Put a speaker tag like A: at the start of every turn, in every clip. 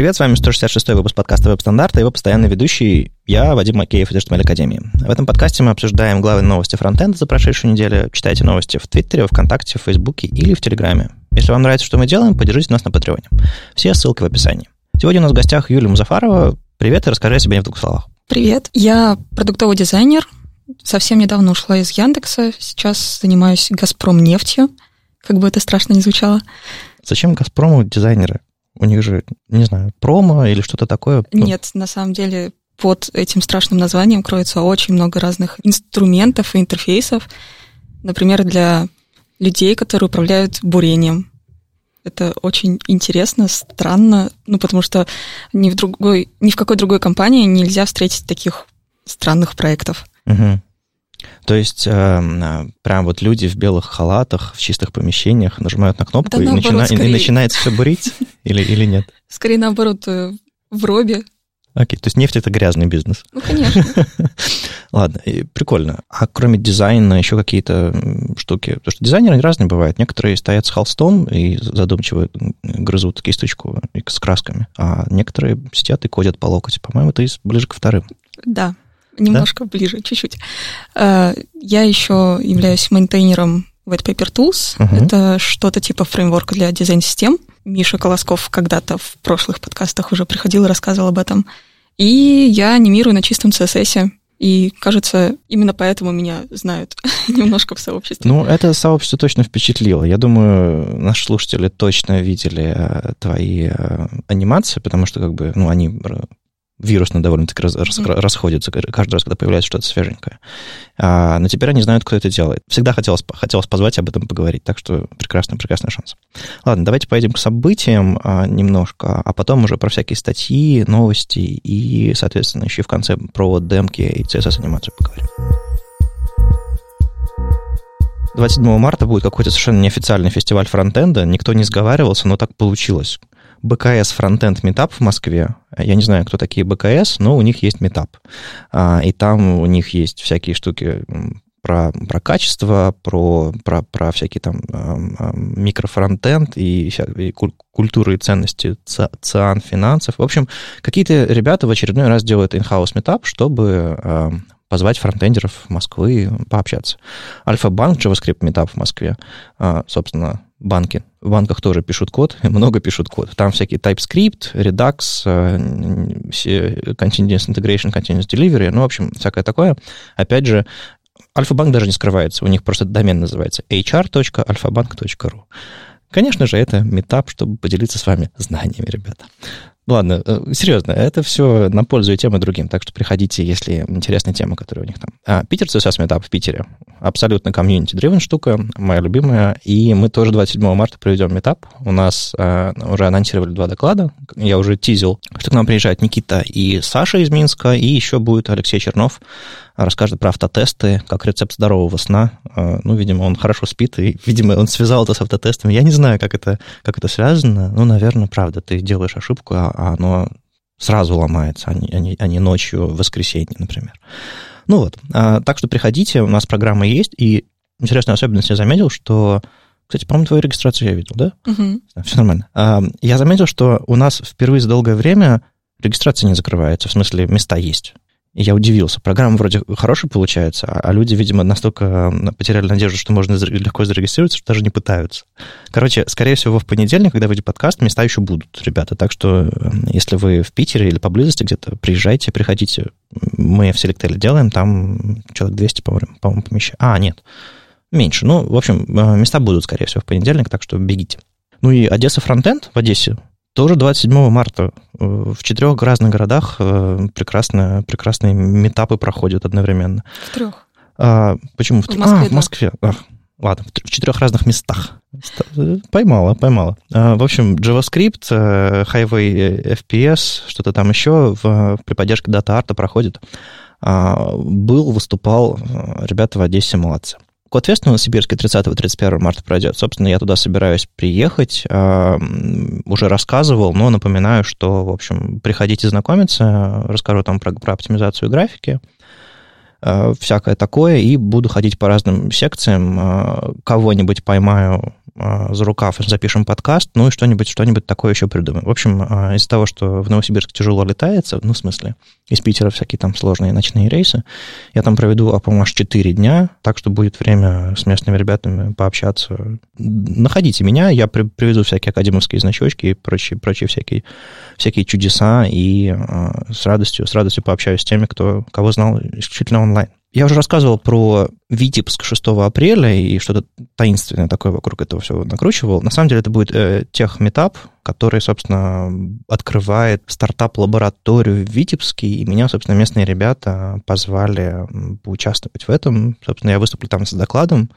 A: Привет, с вами 166-й выпуск подкаста «Веб-стандарт» и его постоянный ведущий я, Вадим Макеев из HTML Академии. В этом подкасте мы обсуждаем главные новости фронтенда за прошедшую неделю. Читайте новости в Твиттере, ВКонтакте, в Фейсбуке или в Телеграме. Если вам нравится, что мы делаем, поддержите нас на Патреоне. Все ссылки в описании. Сегодня у нас в гостях Юлия Музафарова. Привет и расскажи о себе в двух словах.
B: Привет, я продуктовый дизайнер. Совсем недавно ушла из Яндекса. Сейчас занимаюсь Газпром нефтью, как бы это страшно не звучало.
A: Зачем Газпрому дизайнеры? У них же, не знаю, промо или что-то такое?
B: Нет, на самом деле под этим страшным названием кроется очень много разных инструментов и интерфейсов. Например, для людей, которые управляют бурением. Это очень интересно, странно, ну, потому что ни в, другой, ни в какой другой компании нельзя встретить таких странных проектов.
A: Угу. То есть э, прям вот люди в белых халатах, в чистых помещениях нажимают на кнопку да, и, наоборот, начина... скорее... и начинается все бурить или, или нет?
B: Скорее наоборот, э, в робе.
A: Окей, то есть нефть это грязный бизнес.
B: Ну, конечно.
A: Ладно, прикольно. А кроме дизайна еще какие-то штуки? Потому что дизайнеры разные бывают. Некоторые стоят с холстом и задумчиво грызут кисточку с красками, а некоторые сидят и кодят по локоть. По-моему, ты ближе к вторым.
B: Да, немножко да? ближе, чуть-чуть. Э, я еще являюсь мейнтейнером White Paper Tools. Uh-huh. Это что-то типа фреймворка для дизайн-систем. Миша Колосков когда-то в прошлых подкастах уже приходил и рассказывал об этом. И я анимирую на чистом CSS. И, кажется, именно поэтому меня знают немножко в сообществе.
A: Ну, это сообщество точно впечатлило. Я думаю, наши слушатели точно видели э, твои э, анимации, потому что, как бы, ну, они вирусно довольно-таки раз, mm-hmm. расходятся каждый раз, когда появляется что-то свеженькое. А, но теперь они знают, кто это делает. Всегда хотелось, хотелось позвать об этом поговорить, так что прекрасный, прекрасный шанс. Ладно, давайте поедем к событиям а, немножко, а потом уже про всякие статьи, новости и, соответственно, еще в конце про демки и CSS-анимацию поговорим. 27 марта будет какой-то совершенно неофициальный фестиваль фронтенда. Никто не сговаривался, но так получилось. БКС Frontend Meetup в Москве. Я не знаю, кто такие БКС, но у них есть метап. И там у них есть всякие штуки про, про качество, про, про, про всякие там микрофронтенд и, и культуры и ценности циан финансов. В общем, какие-то ребята в очередной раз делают in-house метап, чтобы позвать фронтендеров Москвы пообщаться. Альфа-банк, JavaScript метап в Москве. Собственно, банки. В банках тоже пишут код, много пишут код. Там всякие TypeScript, Redux, э, Continuous Integration, Continuous Delivery, ну, в общем, всякое такое. Опять же, Альфа-банк даже не скрывается, у них просто домен называется hr.alfabank.ru. Конечно же, это метап, чтобы поделиться с вами знаниями, ребята. Ладно, э, серьезно, это все на пользу и тем, и другим, так что приходите, если интересные темы, которые у них там. А, Питер CSS Meetup в Питере. Абсолютно комьюнити-дривен штука, моя любимая. И мы тоже 27 марта проведем метап. У нас а, уже анонсировали два доклада. Я уже тизил, что к нам приезжает Никита и Саша из Минска, и еще будет Алексей Чернов, расскажет про автотесты, как рецепт здорового сна. А, ну, видимо, он хорошо спит, и, видимо, он связал это с автотестами. Я не знаю, как это, как это связано. Ну, наверное, правда, ты делаешь ошибку, а а оно сразу ломается, а не, а не, а не ночью в воскресенье, например. Ну вот, а, так что приходите, у нас программа есть, и интересная особенность я заметил, что кстати, по-моему, твою регистрацию я видел, да?
B: Угу.
A: Все нормально. А, я заметил, что у нас впервые за долгое время регистрация не закрывается, в смысле места есть. Я удивился. Программа вроде хорошая получается, а, а люди, видимо, настолько потеряли надежду, что можно легко зарегистрироваться, что даже не пытаются. Короче, скорее всего, в понедельник, когда выйдет подкаст, места еще будут, ребята. Так что, если вы в Питере или поблизости где-то, приезжайте, приходите. Мы в Селектеле делаем, там человек 200, по-моему, по помещаем. А, нет, меньше. Ну, в общем, э, места будут, скорее всего, в понедельник, так что бегите. Ну и Одесса Фронтенд в Одессе тоже 27 марта э, в четырех разных городах э, прекрасные, прекрасные метапы проходят одновременно.
B: В трех?
A: А, почему в,
B: в Москве?
A: А, в Москве. Ах, ладно, в четырех разных местах. Поймала, поймала. А, в общем, JavaScript, э, Highway FPS, что-то там еще в, при поддержке дата-арта проходит. А, был, выступал, ребята в Одессе молодцы. Код Фест на Новосибирске 30-31 марта пройдет. Собственно, я туда собираюсь приехать. Уже рассказывал, но напоминаю, что, в общем, приходите знакомиться. Расскажу там про, про оптимизацию графики а, всякое такое, и буду ходить по разным секциям, а, кого-нибудь поймаю за рукав, запишем подкаст, ну и что-нибудь что-нибудь такое еще придумаем. В общем, а, из-за того, что в Новосибирск тяжело летается, ну, в смысле, из Питера всякие там сложные ночные рейсы, я там проведу, по-моему, аж 4 дня, так что будет время с местными ребятами пообщаться. Находите меня, я при, приведу всякие академовские значочки и прочие, прочие всякие, всякие чудеса, и э, с радостью, с радостью пообщаюсь с теми, кто, кого знал исключительно онлайн. Я уже рассказывал про Витебск 6 апреля и что-то таинственное такое вокруг этого всего накручивал. На самом деле это будет э, тех метап, который, собственно, открывает стартап-лабораторию в Витебске, и меня, собственно, местные ребята позвали поучаствовать в этом. Собственно, я выступлю там с докладом,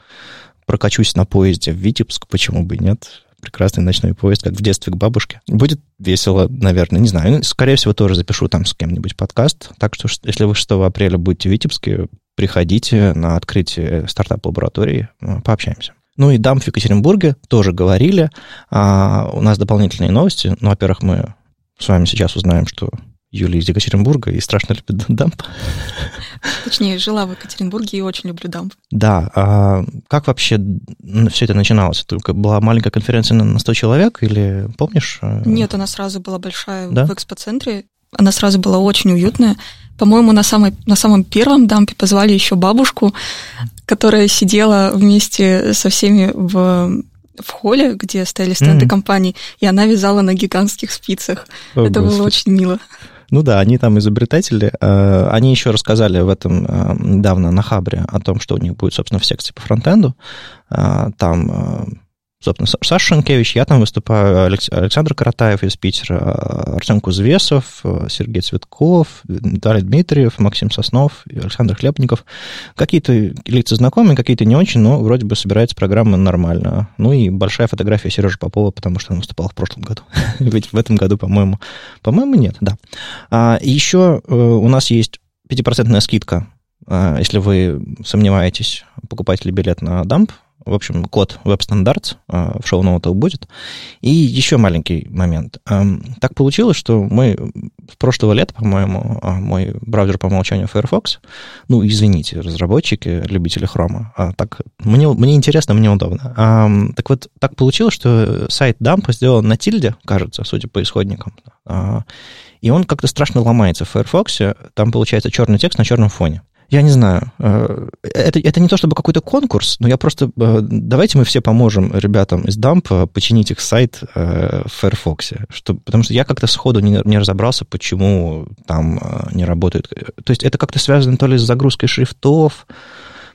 A: прокачусь на поезде в Витебск, почему бы и нет прекрасный ночной поезд, как в детстве к бабушке. Будет весело, наверное, не знаю. Скорее всего, тоже запишу там с кем-нибудь подкаст. Так что, если вы 6 апреля будете в Витебске, приходите на открытие стартап-лаборатории, э, пообщаемся. Ну и дамп в Екатеринбурге тоже говорили. А у нас дополнительные новости. Ну, во-первых, мы с вами сейчас узнаем, что Юлия из Екатеринбурга и страшно любит дамп.
B: Точнее, жила в Екатеринбурге и очень люблю дамп.
A: Да. А как вообще все это начиналось? Только была маленькая конференция на 100 человек или помнишь?
B: Нет, она сразу была большая да? в экспоцентре. Она сразу была очень уютная. По-моему, на, самой, на самом первом дампе позвали еще бабушку, которая сидела вместе со всеми в в холле, где стояли стенды mm-hmm. компаний, и она вязала на гигантских спицах. О, Это Господи. было очень мило.
A: Ну да, они там изобретатели. Э, они еще рассказали в этом э, недавно на Хабре о том, что у них будет, собственно, в секции по фронтенду. Э, там собственно, Саша Шенкевич, я там выступаю, Александр Каратаев из Питера, Артем Кузвесов, Сергей Цветков, Виталий Дмитриев, Максим Соснов, Александр Хлебников. Какие-то лица знакомые, какие-то не очень, но вроде бы собирается программа нормально. Ну и большая фотография Сережи Попова, потому что он выступал в прошлом году. Ведь в этом году, по-моему, по-моему, нет, да. А, еще э, у нас есть 5% скидка а, если вы сомневаетесь, покупаете ли билет на дамп, в общем, код веб-стандарт в шоу-ноутах будет. И еще маленький момент. Так получилось, что мы с прошлого лета, по-моему, а, мой браузер по умолчанию Firefox, ну, извините, разработчики, любители хрома, а так мне, мне интересно, мне удобно. Так вот, так получилось, что сайт дампа сделан на тильде, кажется, судя по исходникам. А, и он как-то страшно ломается в Firefox. Там получается черный текст на черном фоне я не знаю, э, это, это не то чтобы какой-то конкурс, но я просто... Э, давайте мы все поможем ребятам из Дампа починить их сайт э, в Firefox. Что, потому что я как-то сходу не, не разобрался, почему там не работает. То есть это как-то связано то ли с загрузкой шрифтов,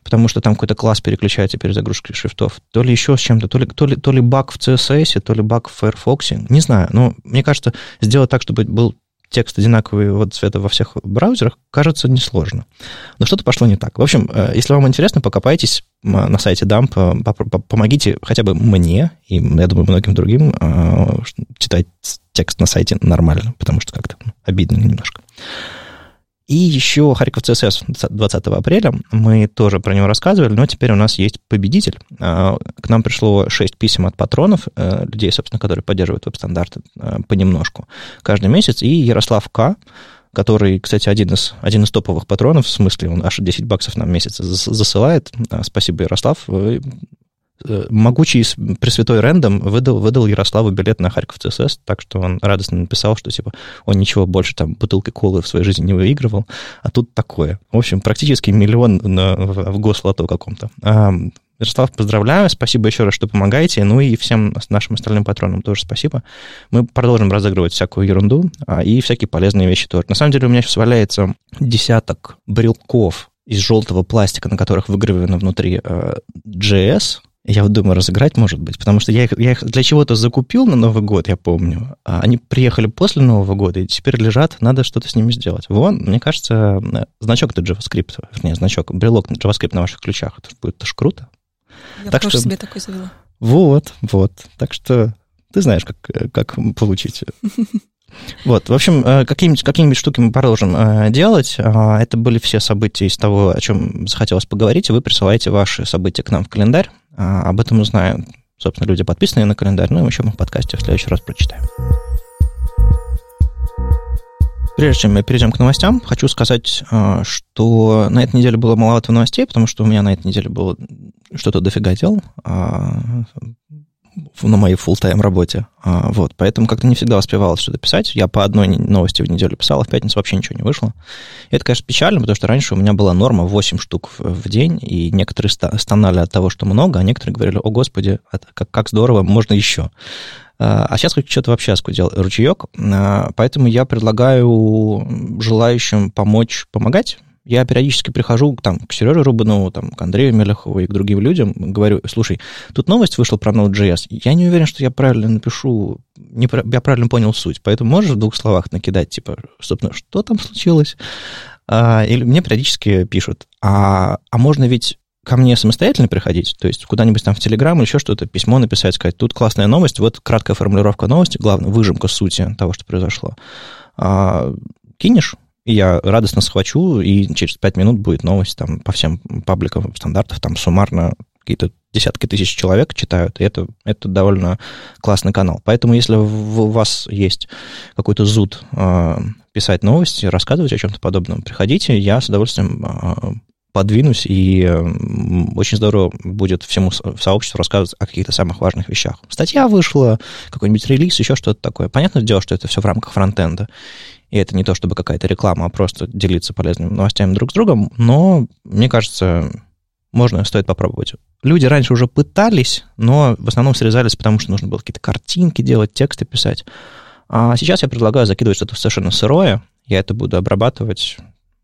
A: потому что там какой-то класс переключается перезагрузкой шрифтов, то ли еще с чем-то, то ли, то, ли, то ли баг в CSS, то ли баг в Firefox, не знаю. Но мне кажется, сделать так, чтобы был текст одинаковый вот цвета во всех браузерах, кажется несложно. Но что-то пошло не так. В общем, э, если вам интересно, покопайтесь на сайте Dump, помогите хотя бы мне, и, я думаю, многим другим, э, читать текст на сайте нормально, потому что как-то обидно немножко. И еще Харьков ЦСС 20 апреля, мы тоже про него рассказывали, но теперь у нас есть победитель. А, к нам пришло 6 писем от патронов, э, людей, собственно, которые поддерживают веб-стандарты э, понемножку каждый месяц, и Ярослав К., который, кстати, один из, один из топовых патронов, в смысле, он аж 10 баксов нам в месяц засылает. А, спасибо, Ярослав. Могучий Пресвятой Рэндом выдал, выдал Ярославу билет на Харьков ЦСС, так что он радостно написал, что типа он ничего больше там бутылкой колы в своей жизни не выигрывал, а тут такое. В общем, практически миллион на, в, в гослото каком-то. А, Ярослав, поздравляю, спасибо еще раз, что помогаете, ну и всем нашим остальным патронам тоже спасибо. Мы продолжим разыгрывать всякую ерунду а, и всякие полезные вещи тоже. На самом деле у меня сейчас валяется десяток брелков из желтого пластика, на которых выгравировано внутри э, JS, я вот думаю, разыграть, может быть, потому что я их, я их для чего-то закупил на Новый год, я помню. А они приехали после Нового года, и теперь лежат, надо что-то с ними сделать. Вон, мне кажется, значок-то JavaScript, вернее, значок, брелок JavaScript на ваших ключах, это будет это ж круто.
B: Я так что... себе такой завела.
A: Вот, вот. Так что ты знаешь, как, как получить. Вот, в общем, э, какие-нибудь какие штуки мы продолжим э, делать. А, это были все события из того, о чем захотелось поговорить. Вы присылаете ваши события к нам в календарь. А, об этом узнают, собственно, люди, подписанные на календарь. Ну и еще мы в подкасте в следующий раз прочитаем. Прежде чем мы перейдем к новостям, хочу сказать, а, что на этой неделе было маловато новостей, потому что у меня на этой неделе было что-то дофига дел на моей full-time работе. А, вот, поэтому как-то не всегда успевалось что-то писать. Я по одной новости в неделю писал, а в пятницу вообще ничего не вышло. И это, конечно, печально, потому что раньше у меня была норма 8 штук в, в день, и некоторые стонали от того, что много, а некоторые говорили, о, господи, как, как здорово, можно еще. А, а сейчас что-то вообще оскудел ручеек, а, поэтому я предлагаю желающим помочь помогать я периодически прихожу там, к Сереже Рубанову, там, к Андрею Мелехову и к другим людям, говорю, слушай, тут новость вышла про Node.js, я не уверен, что я правильно напишу, не, я правильно понял суть, поэтому можешь в двух словах накидать, типа, собственно, что там случилось? А, или мне периодически пишут, а, а можно ведь ко мне самостоятельно приходить, то есть куда-нибудь там в Телеграм или еще что-то, письмо написать, сказать, тут классная новость, вот краткая формулировка новости, главное, выжимка сути того, что произошло. А, кинешь, я радостно схвачу, и через пять минут будет новость там по всем пабликам стандартов, там суммарно какие-то десятки тысяч человек читают, и это, это довольно классный канал. Поэтому если у вас есть какой-то зуд э, писать новости, рассказывать о чем-то подобном, приходите, я с удовольствием э, подвинусь, и э, очень здорово будет всему сообществу рассказывать о каких-то самых важных вещах. Статья вышла, какой-нибудь релиз, еще что-то такое. Понятное дело, что это все в рамках фронтенда. И это не то чтобы какая-то реклама, а просто делиться полезными новостями друг с другом. Но, мне кажется, можно, стоит попробовать. Люди раньше уже пытались, но в основном срезались, потому что нужно было какие-то картинки делать, тексты писать. А сейчас я предлагаю закидывать что-то совершенно сырое. Я это буду обрабатывать.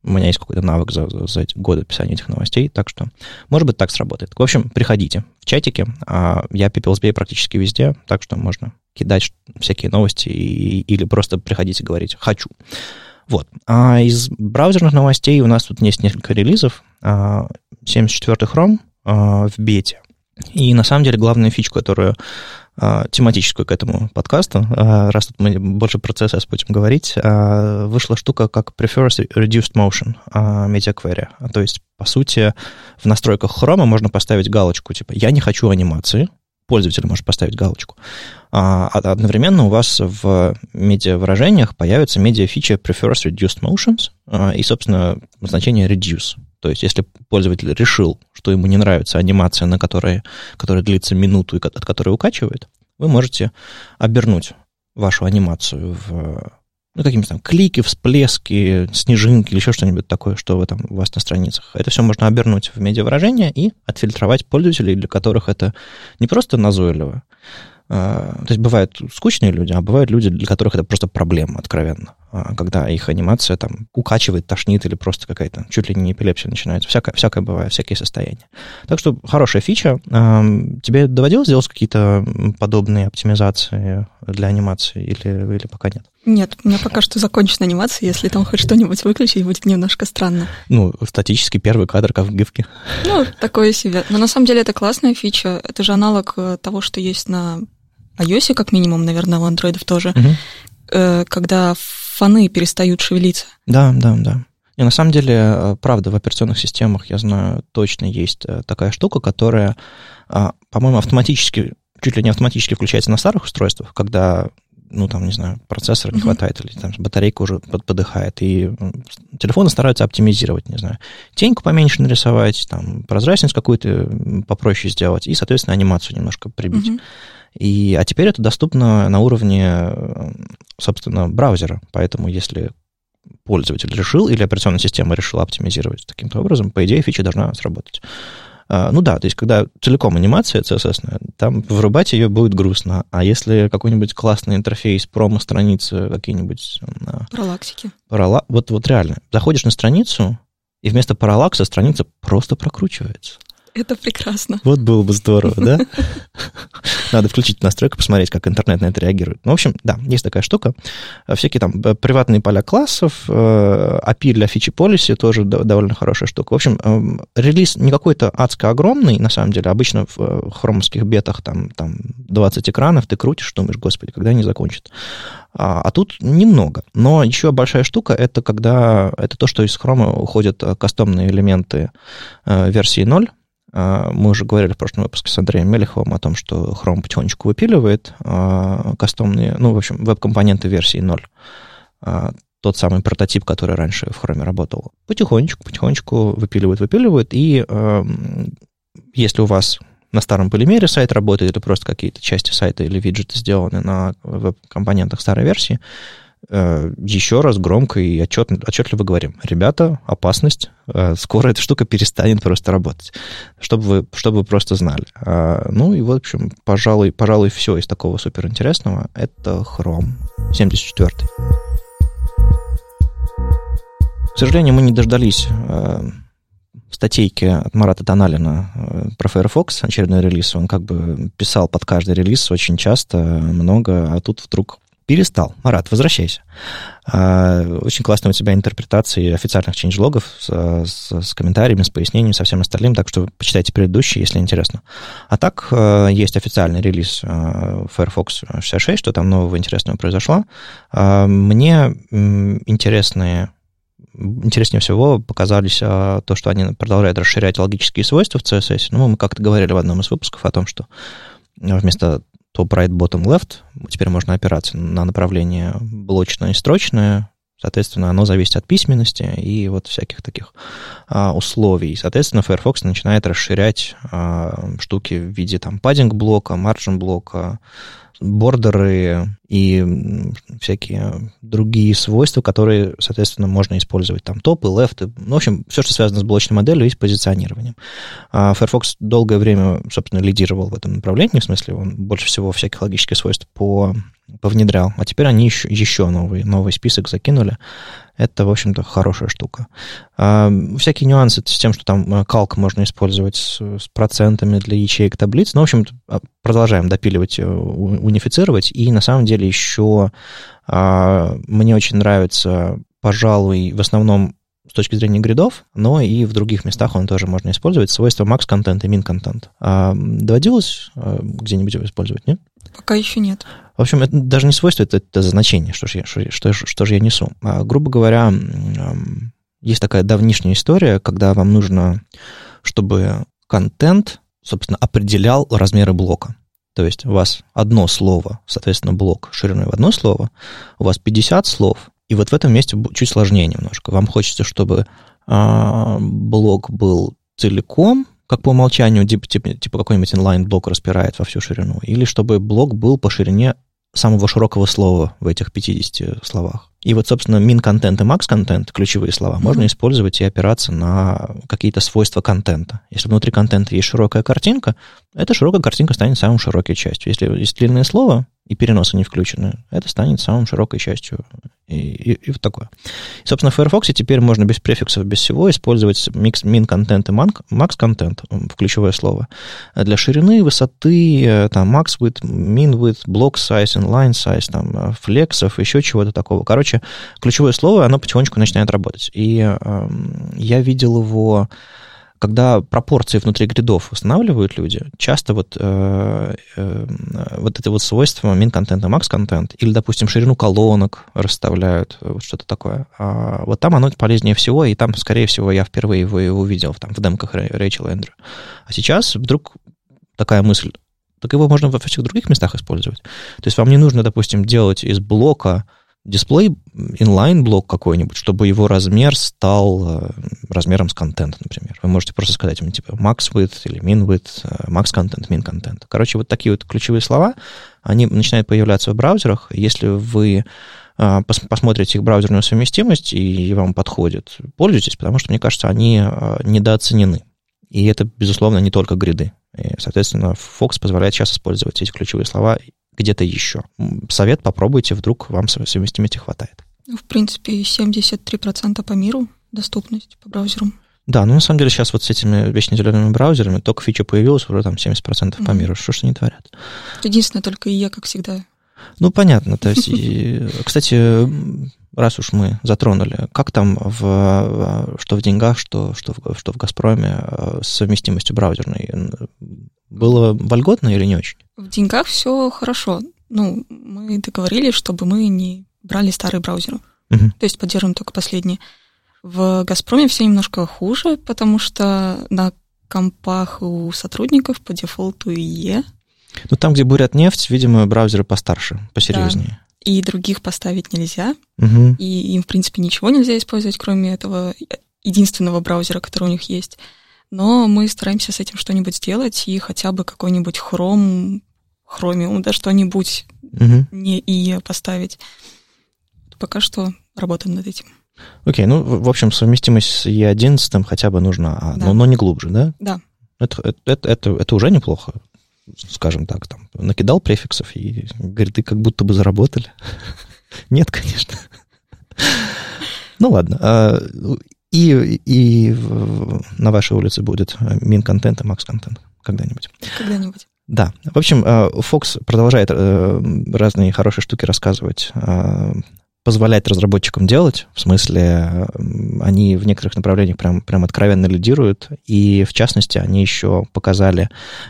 A: У меня есть какой-то навык за, за эти годы писания этих новостей, так что, может быть, так сработает. В общем, приходите в чатике. А я PeopleSBay практически везде, так что можно кидать всякие новости и, или просто приходить и говорить «хочу». Вот. А из браузерных новостей у нас тут есть несколько релизов. 74-й а, Chrome а, в бете. И на самом деле главная фичка, которую а, тематическую к этому подкасту, раз тут мы больше про CSS будем говорить, вышла штука как Prefers Reduced Motion Media Query. То есть, по сути, в настройках Chrome можно поставить галочку, типа «Я не хочу анимации», пользователь может поставить галочку. А одновременно у вас в медиа-выражениях появится медиа-фича Prefers Reduced Motions а, и, собственно, значение Reduce. То есть, если пользователь решил, что ему не нравится анимация, на которой, которая длится минуту и от которой укачивает, вы можете обернуть вашу анимацию в ну, какие-нибудь там клики, всплески, снежинки или еще что-нибудь такое, что вы там у вас на страницах. Это все можно обернуть в медиавыражение и отфильтровать пользователей, для которых это не просто назойливо, то есть бывают скучные люди, а бывают люди, для которых это просто проблема, откровенно. А, когда их анимация там укачивает, тошнит или просто какая-то чуть ли не эпилепсия начинается. Всякое, всякое бывает, всякие состояния. Так что хорошая фича. Тебе доводилось делать какие-то подобные оптимизации для анимации или, или пока нет?
B: Нет, у меня пока что закончена анимация. Если там хоть что-нибудь выключить, будет немножко странно.
A: Ну, статический первый кадр, как в гифке.
B: Ну, такое себе. Но на самом деле это классная фича. Это же аналог э, того, что есть на iOS, как минимум, наверное, у андроидов тоже, угу. когда фоны перестают шевелиться.
A: Да, да, да. И на самом деле, э, правда, в операционных системах, я знаю, точно есть такая штука, которая, а, по-моему, автоматически, чуть ли не автоматически включается на старых устройствах, когда ну, там, не знаю, процессора не хватает, или там батарейка уже подыхает, и телефоны стараются оптимизировать, не знаю, теньку поменьше нарисовать, там, прозрачность какую-то попроще сделать, и, соответственно, анимацию немножко прибить. И, а теперь это доступно на уровне, собственно, браузера. Поэтому если пользователь решил или операционная система решила оптимизировать таким-то образом, по идее, фича должна сработать. А, ну да, то есть когда целиком анимация CSS, там вырубать ее будет грустно. А если какой-нибудь классный интерфейс, промо-страницы какие-нибудь...
B: Параллаксики.
A: Паралла... Вот, вот реально. Заходишь на страницу, и вместо параллакса страница просто прокручивается.
B: Это прекрасно.
A: Вот было бы здорово, да? Надо включить настройку, посмотреть, как интернет на это реагирует. Ну, в общем, да, есть такая штука. Всякие там э, приватные поля классов, э, API для фичи policy тоже довольно хорошая штука. В общем, эм, релиз не какой-то адско огромный, на самом деле. Обычно в э, хромовских бетах там, там 20 экранов, ты крутишь, думаешь, господи, когда они закончат. А, а тут немного. Но еще большая штука это когда это то, что из хрома уходят кастомные элементы версии 0, а, мы уже говорили в прошлом выпуске с Андреем Мелеховым о том, что Chrome потихонечку выпиливает а, кастомные, ну, в общем, веб-компоненты версии 0. А, тот самый прототип, который раньше в Chrome работал. Потихонечку, потихонечку выпиливает, выпиливает. И если у вас на старом полимере сайт работает, или просто какие-то части сайта или виджеты сделаны на веб-компонентах старой версии, еще раз громко и отчет, отчетливо говорим, ребята, опасность, э, скоро эта штука перестанет просто работать, чтобы вы, чтобы вы просто знали. А, ну и, в общем, пожалуй, пожалуй, все из такого суперинтересного. Это Chrome 74. К сожалению, мы не дождались э, статейки от Марата Тоналина э, про Firefox, очередной релиз. Он как бы писал под каждый релиз очень часто, много, а тут вдруг перестал. Марат, возвращайся. А, очень классная у тебя интерпретация официальных ченджлогов с, с, с комментариями, с пояснениями, со всем остальным, так что почитайте предыдущие, если интересно. А так, э, есть официальный релиз э, Firefox 66, что там нового интересного произошло. А, мне интересные интереснее всего показались а, то, что они продолжают расширять логические свойства в CSS. Ну, мы как-то говорили в одном из выпусков о том, что вместо top right bottom left теперь можно опираться на направление блочное и строчное, Соответственно, оно зависит от письменности и вот всяких таких а, условий. Соответственно, Firefox начинает расширять а, штуки в виде там паддинг блока, марджин блока, бордеры и всякие другие свойства, которые, соответственно, можно использовать. Там топы, лефты, ну, в общем, все, что связано с блочной моделью и с позиционированием. А Firefox долгое время, собственно, лидировал в этом направлении, в смысле, он больше всего всяких логических свойств по повнедрял. А теперь они еще, еще новый, новый список закинули. Это, в общем-то, хорошая штука. А, всякие нюансы с тем, что там калк можно использовать с, с процентами для ячеек таблиц. Ну, в общем, а, продолжаем допиливать, э, унифицировать. И на самом деле еще а, мне очень нравится, пожалуй, в основном с точки зрения гридов, но и в других местах он тоже можно использовать. Свойства max контент и min контент. А доводилось а, где-нибудь его использовать, нет?
B: Пока еще нет.
A: В общем, это даже не свойство, это, это значение, что же я, что, что, что же я несу. А, грубо говоря, есть такая давнишняя история, когда вам нужно, чтобы контент, собственно, определял размеры блока. То есть у вас одно слово, соответственно, блок шириной в одно слово, у вас 50 слов, и вот в этом месте чуть сложнее немножко. Вам хочется, чтобы а, блок был целиком, как по умолчанию, типа, типа какой-нибудь inline-block распирает во всю ширину, или чтобы блок был по ширине самого широкого слова в этих 50 словах. И вот, собственно, min-content и max-content, ключевые слова, mm-hmm. можно использовать и опираться на какие-то свойства контента. Если внутри контента есть широкая картинка, эта широкая картинка станет самой широкой частью. Если есть длинное слово, и переносы не включены, это станет самой широкой частью и, и, и вот такое. И, собственно, в Firefox теперь можно без префиксов, без всего использовать микс min контент и max контент в ключевое слово. Для ширины, высоты, э, там, max width, min width, block size, inline size, там, флексов, еще чего-то такого. Короче, ключевое слово, оно потихонечку начинает работать. И э, я видел его когда пропорции внутри гридов устанавливают люди, часто вот, э, э, вот это вот свойство min контент и max контент, или, допустим, ширину колонок расставляют, вот что-то такое. А вот там оно полезнее всего, и там, скорее всего, я впервые его, его увидел там, в демках Рэйчел Эндрю. А сейчас вдруг такая мысль, так его можно во всех других местах использовать. То есть вам не нужно, допустим, делать из блока дисплей inline блок какой-нибудь, чтобы его размер стал э, размером с контента, например. Вы можете просто сказать ему типа max width или min width, э, max content, min content. Короче, вот такие вот ключевые слова, они начинают появляться в браузерах. Если вы э, посмотрите их браузерную совместимость и вам подходит, пользуйтесь, потому что, мне кажется, они недооценены. И это, безусловно, не только гриды. И, соответственно, Fox позволяет сейчас использовать эти ключевые слова где-то еще. Совет попробуйте, вдруг вам совместимости хватает.
B: Ну, в принципе, 73% по миру доступность по браузерам.
A: Да, ну на самом деле сейчас вот с этими вечно зелеными браузерами только фича появилась, уже там 70% mm-hmm. по миру. Что ж они творят?
B: Единственное, только и я, как всегда.
A: Ну, понятно. То есть, кстати, раз уж мы затронули, как там в, что в деньгах, что, что, в, что в Газпроме э, с совместимостью браузерной? Было вольготно или не очень?
B: В деньгах все хорошо. Ну, мы договорились, чтобы мы не брали старые браузеры. Угу. То есть поддерживаем только последние. В «Газпроме» все немножко хуже, потому что на компах у сотрудников по дефолту ИЕ.
A: Ну, там, где бурят нефть, видимо, браузеры постарше, посерьезнее. Да.
B: И других поставить нельзя. Угу. И им, в принципе, ничего нельзя использовать, кроме этого единственного браузера, который у них есть. Но мы стараемся с этим что-нибудь сделать, и хотя бы какой-нибудь хром, хромиум, да что-нибудь угу. не и поставить. Пока что работаем над этим.
A: Окей, okay, ну, в общем, совместимость с E11 хотя бы нужна, а, да. но, но не глубже, да?
B: Да.
A: Это, это, это, это уже неплохо, скажем так. Там, накидал префиксов и говорит, ты как будто бы заработали. Нет, конечно. Ну ладно. А, и, и на вашей улице будет мин-контент и макс-контент когда-нибудь.
B: Когда-нибудь.
A: Да. В общем, Fox продолжает э, разные хорошие штуки рассказывать позволять разработчикам делать, в смысле, они в некоторых направлениях прям, прям откровенно лидируют, и в частности, они еще показали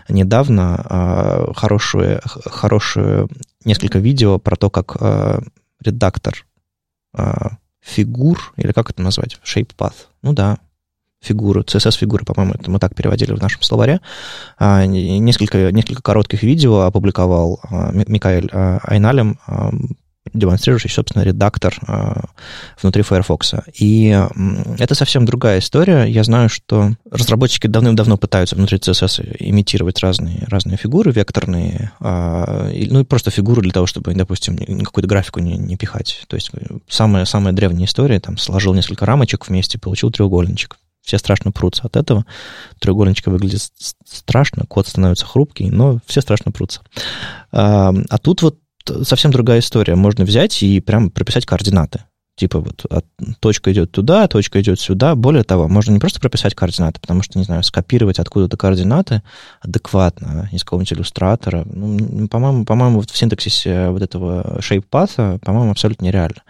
A: недавно э, хорошую, хорошую несколько видео про то, как э, редактор э, фигур, или как это назвать, shape path, ну да, фигуры, CSS-фигуры, по-моему, это мы так переводили в нашем словаре. Несколько, несколько коротких видео опубликовал Микаэль Айналем демонстрирующий, собственно, редактор э, внутри Firefox. И это совсем другая история. Я знаю, что разработчики давным-давно пытаются внутри CSS имитировать разные, разные фигуры векторные, э, ну и просто фигуры для того, чтобы, допустим, какую-то графику не, не пихать. То есть самая, самая древняя история, там, сложил несколько рамочек вместе, получил треугольничек. Все страшно прутся от этого. Треугольничка выглядит страшно, код становится хрупкий, но все страшно прутся. А, а тут вот совсем другая история. Можно взять и прям прописать координаты. Типа вот от, точка идет туда, точка идет сюда. Более того, можно не просто прописать координаты, потому что, не знаю, скопировать откуда-то координаты адекватно из какого-нибудь иллюстратора. Ну, по-моему, по-моему, вот в синтаксисе вот этого shape path, по-моему, абсолютно нереально.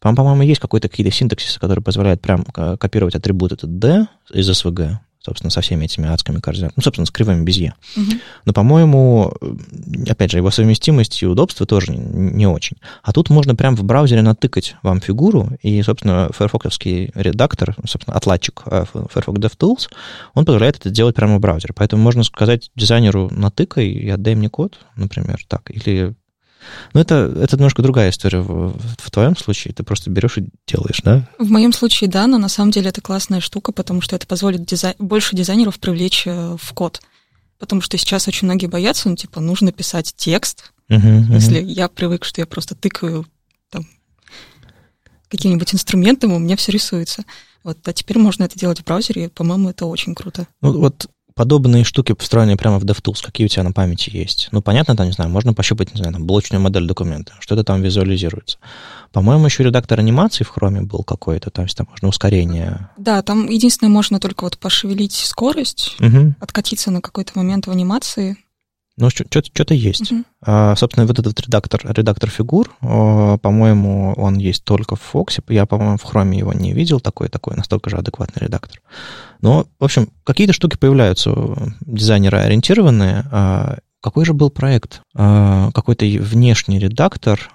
A: По-моему, есть какой-то какие-то синтаксисы, которые позволяют прям копировать атрибут этот D из SVG, собственно, со всеми этими адскими координатами, ну, собственно, с кривыми без Е. Угу. Но, по-моему, опять же, его совместимость и удобство тоже не очень. А тут можно прямо в браузере натыкать вам фигуру, и, собственно, Firefox редактор, собственно, отладчик э, Firefox DevTools, он позволяет это делать прямо в браузере. Поэтому можно сказать дизайнеру натыкай и отдай мне код, например, так, или ну, это, это немножко другая история в, в твоем случае. Ты просто берешь и делаешь, да?
B: В моем случае, да, но на самом деле это классная штука, потому что это позволит дизай... больше дизайнеров привлечь э, в код. Потому что сейчас очень многие боятся, ну, типа, нужно писать текст. Uh-huh, Если uh-huh. я привык, что я просто тыкаю там каким-нибудь инструментом, у меня все рисуется. Вот, а теперь можно это делать в браузере, и, по-моему, это очень круто.
A: Ну, вот подобные штуки встроенные прямо в DevTools, какие у тебя на памяти есть. Ну, понятно, там, не знаю, можно пощупать, не знаю, там, блочную модель документа, что-то там визуализируется. По-моему, еще редактор анимации в Chrome был какой-то, то есть там можно ускорение.
B: Да, там единственное, можно только вот пошевелить скорость, угу. откатиться на какой-то момент в анимации,
A: ну, что-то есть. Uh-huh. А, собственно, вот этот редактор, редактор фигур, по-моему, он есть только в Fox. Я, по-моему, в Chrome его не видел, такой, такой настолько же адекватный редактор. Но, в общем, какие-то штуки появляются, дизайнеры ориентированные. А какой же был проект? А, какой-то внешний редактор,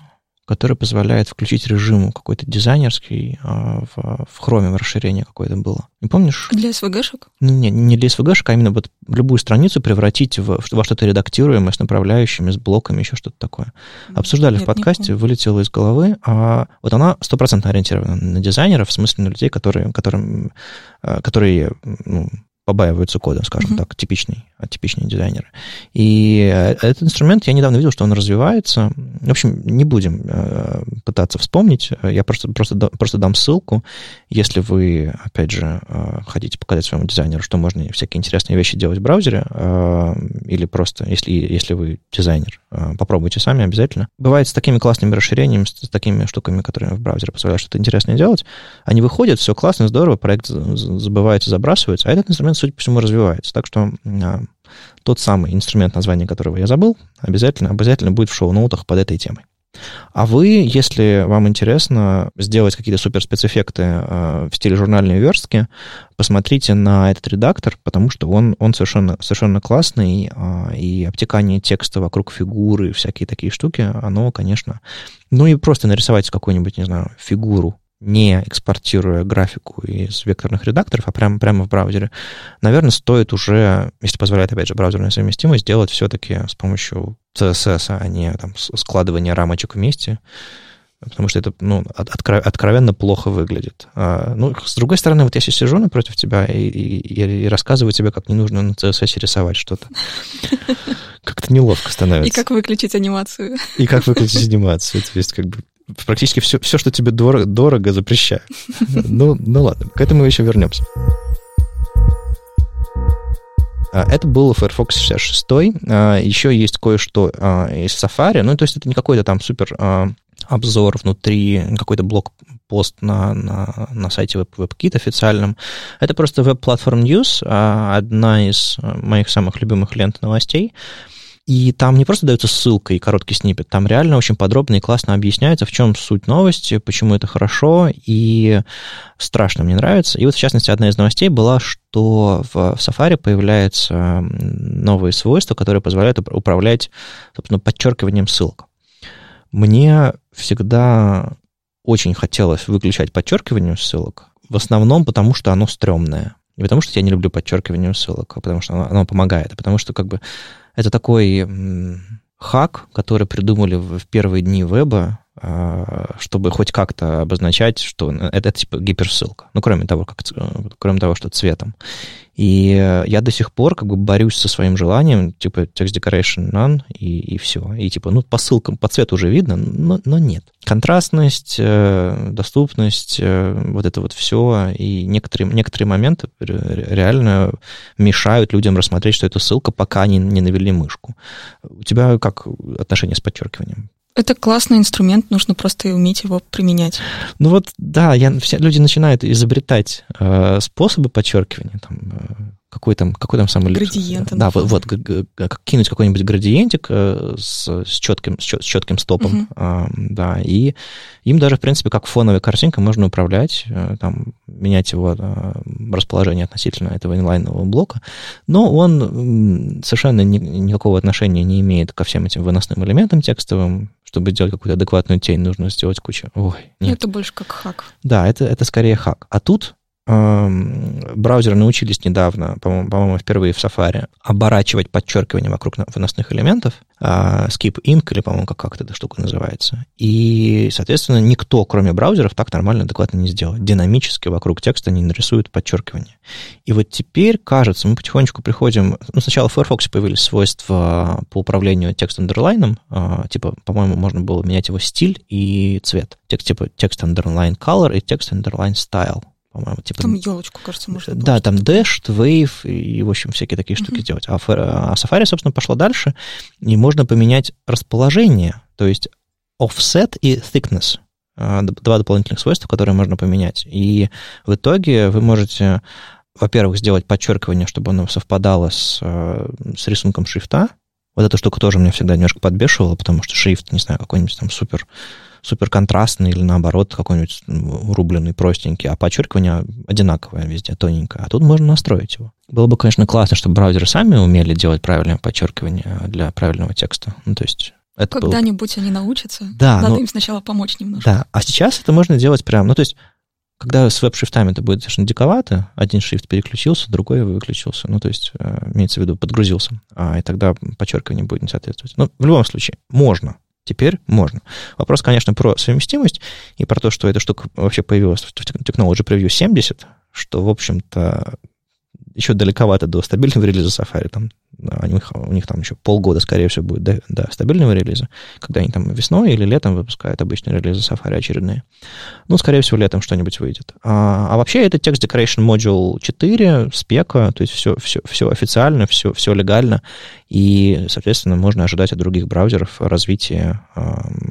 A: который позволяет включить режим какой-то дизайнерский а, в, в Chrome, в расширение какое-то было. Не помнишь?
B: Для SVG-шек?
A: Не, не для SVG-шек, а именно вот любую страницу превратить в, во что-то редактируемое с направляющими, с блоками, еще что-то такое. Обсуждали Нет, в подкасте, вылетело из головы. А вот она стопроцентно ориентирована на дизайнеров, в смысле на людей, которые, которым, а, которые ну, побаиваются кода, скажем mm-hmm. так, типичный, типичные дизайнеры. И э, этот инструмент, я недавно видел, что он развивается. В общем, не будем э, пытаться вспомнить, я просто, просто, просто дам ссылку, если вы, опять же, э, хотите показать своему дизайнеру, что можно всякие интересные вещи делать в браузере, э, или просто, если, если вы дизайнер, э, попробуйте сами обязательно. Бывает с такими классными расширениями, с такими штуками, которые в браузере позволяют что-то интересное делать, они выходят, все классно, здорово, проект забывается, забрасывается, а этот инструмент инструмент, судя по всему, развивается. Так что а, тот самый инструмент, название которого я забыл, обязательно, обязательно будет в шоу-ноутах под этой темой. А вы, если вам интересно сделать какие-то суперспецэффекты э, в стиле журнальной верстки, посмотрите на этот редактор, потому что он, он совершенно, совершенно классный, э, и обтекание текста вокруг фигуры, всякие такие штуки, оно, конечно... Ну и просто нарисовать какую-нибудь, не знаю, фигуру не экспортируя графику из векторных редакторов, а прямо, прямо в браузере, наверное, стоит уже, если позволяет, опять же, браузерная совместимость, сделать все-таки с помощью CSS, а не там, складывания рамочек вместе. потому что это ну, откровенно плохо выглядит. А, ну, с другой стороны, вот я сейчас сижу напротив тебя и, и, и рассказываю тебе, как не нужно на CSS рисовать что-то. Как-то неловко становится.
B: И как выключить анимацию.
A: И как выключить анимацию. То есть, как бы, практически все, все что тебе дорого, дорого запрещаю. Ну, ну ладно, к этому еще вернемся. А, это был Firefox 66. А, еще есть кое-что а, из Safari. Ну, то есть это не какой-то там супер обзор внутри, какой-то блог-пост на, на, на сайте WebKit официальном. Это просто Web Platform News, одна из моих самых любимых лент новостей. И там не просто дается ссылка и короткий снипет, там реально очень подробно и классно объясняется, в чем суть новости, почему это хорошо и страшно мне нравится. И вот, в частности, одна из новостей была, что в Safari появляются новые свойства, которые позволяют управлять, собственно, подчеркиванием ссылок. Мне всегда очень хотелось выключать подчеркивание ссылок, в основном потому, что оно стрёмное. Не потому, что я не люблю подчеркивание ссылок, а потому что оно, оно помогает, а потому что как бы это такой хак, который придумали в первые дни веба, чтобы хоть как-то обозначать, что это, это типа гиперссылка. Ну, кроме того, как, кроме того, что цветом. И я до сих пор как бы борюсь со своим желанием, типа text decoration none, и, и все. И типа, ну, по ссылкам, по цвету уже видно, но, но нет. Контрастность, э, доступность, э, вот это вот все, и некоторые, некоторые моменты реально мешают людям рассмотреть, что это ссылка, пока они не навели мышку. У тебя как отношение с подчеркиванием?
B: Это классный инструмент, нужно просто уметь его применять.
A: Ну вот, да, я, все люди начинают изобретать э, способы подчеркивания, там, э, какой там, какой там самый...
B: Градиент.
A: Да, вот, вот кинуть какой-нибудь градиентик э, с, с, четким, с четким стопом, э, да, и им даже, в принципе, как фоновая картинка можно управлять, э, там, менять его э, расположение относительно этого инлайнового блока, но он совершенно ни, никакого отношения не имеет ко всем этим выносным элементам текстовым, чтобы сделать какую-то адекватную тень, нужно сделать кучу. Ой, нет.
B: Это больше как хак.
A: Да, это, это скорее хак. А тут браузеры научились недавно, по-моему, по впервые в Safari, оборачивать подчеркивание вокруг выносных элементов, а, skip ink, или, по-моему, как, эта штука называется. И, соответственно, никто, кроме браузеров, так нормально, адекватно не сделает. Динамически вокруг текста не нарисуют подчеркивание. И вот теперь, кажется, мы потихонечку приходим... Ну, сначала в Firefox появились свойства по управлению текст underline, а, типа, по-моему, можно было менять его стиль и цвет. Типа текст underline color и текст underline style по-моему. Типа,
B: там елочку, кажется, можно
A: Да, там Dash, Wave и, в общем, всякие такие штуки uh-huh. делать. А, а Safari, собственно, пошло дальше, и можно поменять расположение, то есть offset и thickness. А, два дополнительных свойства, которые можно поменять. И в итоге вы можете, во-первых, сделать подчеркивание, чтобы оно совпадало с, э, с рисунком шрифта. Вот эта штука тоже меня всегда немножко подбешивала, потому что шрифт, не знаю, какой-нибудь там супер супер контрастный или наоборот какой-нибудь рубленый, простенький, а подчеркивание одинаковое везде, тоненькое. А тут можно настроить его. Было бы, конечно, классно, чтобы браузеры сами умели делать правильное подчеркивание для правильного текста. Ну, то есть это
B: Когда-нибудь было... они научатся.
A: Да,
B: Надо ну, им сначала помочь немножко.
A: Да, а сейчас это можно делать прям, ну, то есть когда с веб-шрифтами это будет совершенно диковато, один шрифт переключился, другой выключился, ну, то есть, э, имеется в виду, подгрузился, а, и тогда подчеркивание будет не соответствовать. Но в любом случае, можно. Теперь можно. Вопрос, конечно, про совместимость и про то, что эта штука вообще появилась в Technology Preview 70, что, в общем-то, еще далековато до стабильного релиза Safari. Там, у, них, у них там еще полгода, скорее всего, будет до, до стабильного релиза, когда они там весной или летом выпускают обычные релизы Safari очередные. Ну, скорее всего, летом что-нибудь выйдет. А, а вообще это Text Decoration Module 4, спека, то есть все, все, все официально, все, все легально, и, соответственно, можно ожидать от других браузеров развития э,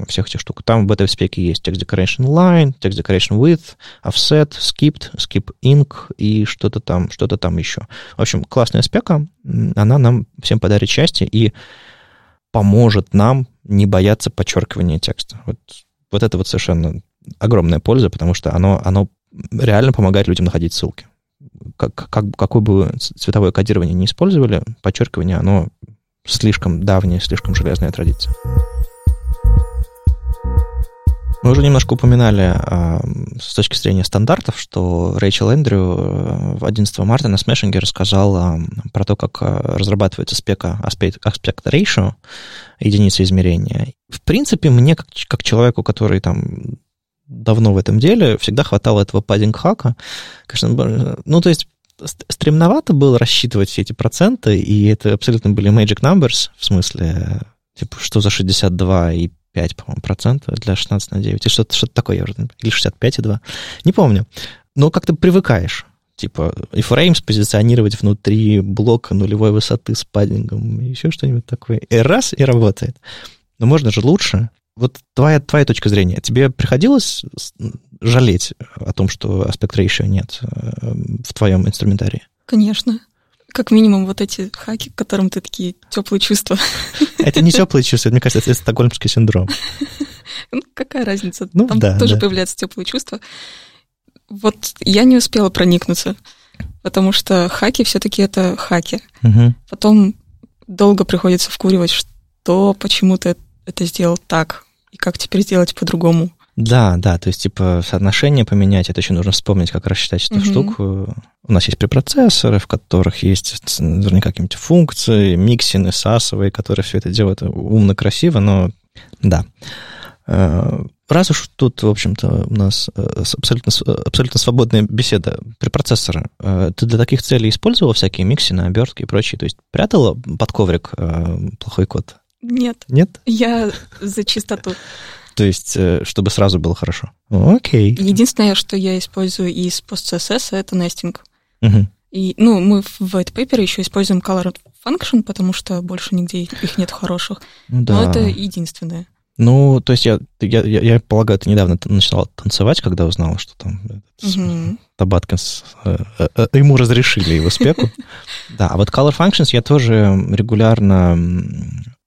A: всех этих штук. Там в этой спеке есть Text Decoration Line, Text Decoration Width, Offset, Skipped, Skip Ink и что-то там, что-то там еще. В общем, классная спека, она нам всем подарит счастье и поможет нам не бояться подчеркивания текста. Вот, вот это вот совершенно огромная польза, потому что оно, оно реально помогает людям находить ссылки. Как, как, какое бы цветовое кодирование не использовали, подчеркивание, оно слишком давняя, слишком железная традиция. Мы уже немножко упоминали а, с точки зрения стандартов, что Рэйчел Эндрю 11 э, марта на смешинге рассказала про то, как э, разрабатывается спека aspect, aspect ratio, единицы измерения. В принципе, мне, как, как человеку, который там давно в этом деле, всегда хватало этого паддинг-хака. Конечно, ну, то есть стремновато было рассчитывать все эти проценты, и это абсолютно были magic numbers, в смысле, типа, что за 62 и 5, по-моему, процента для 16 на 9. И что-то, что такое, я уже, или 65,2. Не помню. Но как то привыкаешь. Типа, и frames позиционировать внутри блока нулевой высоты с паддингом, еще что-нибудь такое. И раз, и работает. Но можно же лучше. Вот твоя, твоя точка зрения. Тебе приходилось жалеть о том, что аспект ratio нет э, в твоем инструментарии?
B: Конечно. Как минимум вот эти хаки, к которым ты такие теплые чувства.
A: Это не теплые чувства, мне кажется, это стокгольмский синдром.
B: Ну, какая разница? Ну, Там да, тоже да. появляются теплые чувства. Вот я не успела проникнуться, потому что хаки все-таки это хаки. Угу. Потом долго приходится вкуривать, что почему ты это сделал так, и как теперь сделать по-другому.
A: Да, да, то есть, типа, соотношение поменять, это еще нужно вспомнить, как рассчитать эту угу. штуку. У нас есть препроцессоры, в которых есть наверняка какие-нибудь функции, миксины, сасовые, которые все это делают умно, красиво, но да. Э, раз уж тут, в общем-то, у нас э, абсолютно, абсолютно свободная беседа при процессоре, э, ты для таких целей использовал всякие миксины, обертки и прочее? То есть прятала под коврик плохой код?
B: Нет.
A: Нет?
B: Я за чистоту.
A: То есть, э, чтобы сразу было хорошо. Окей.
B: Единственное, что я использую из PostCSS, это нестинг. Угу. И, ну, мы в white paper еще используем color function, потому что больше нигде их нет хороших. Да. Но это единственное.
A: Ну, то есть я, я, я, я полагаю, ты недавно начала танцевать, когда узнала, что там угу. Табаткинс, э, э, э, ему разрешили его спеку. Да, а вот Color Functions я тоже регулярно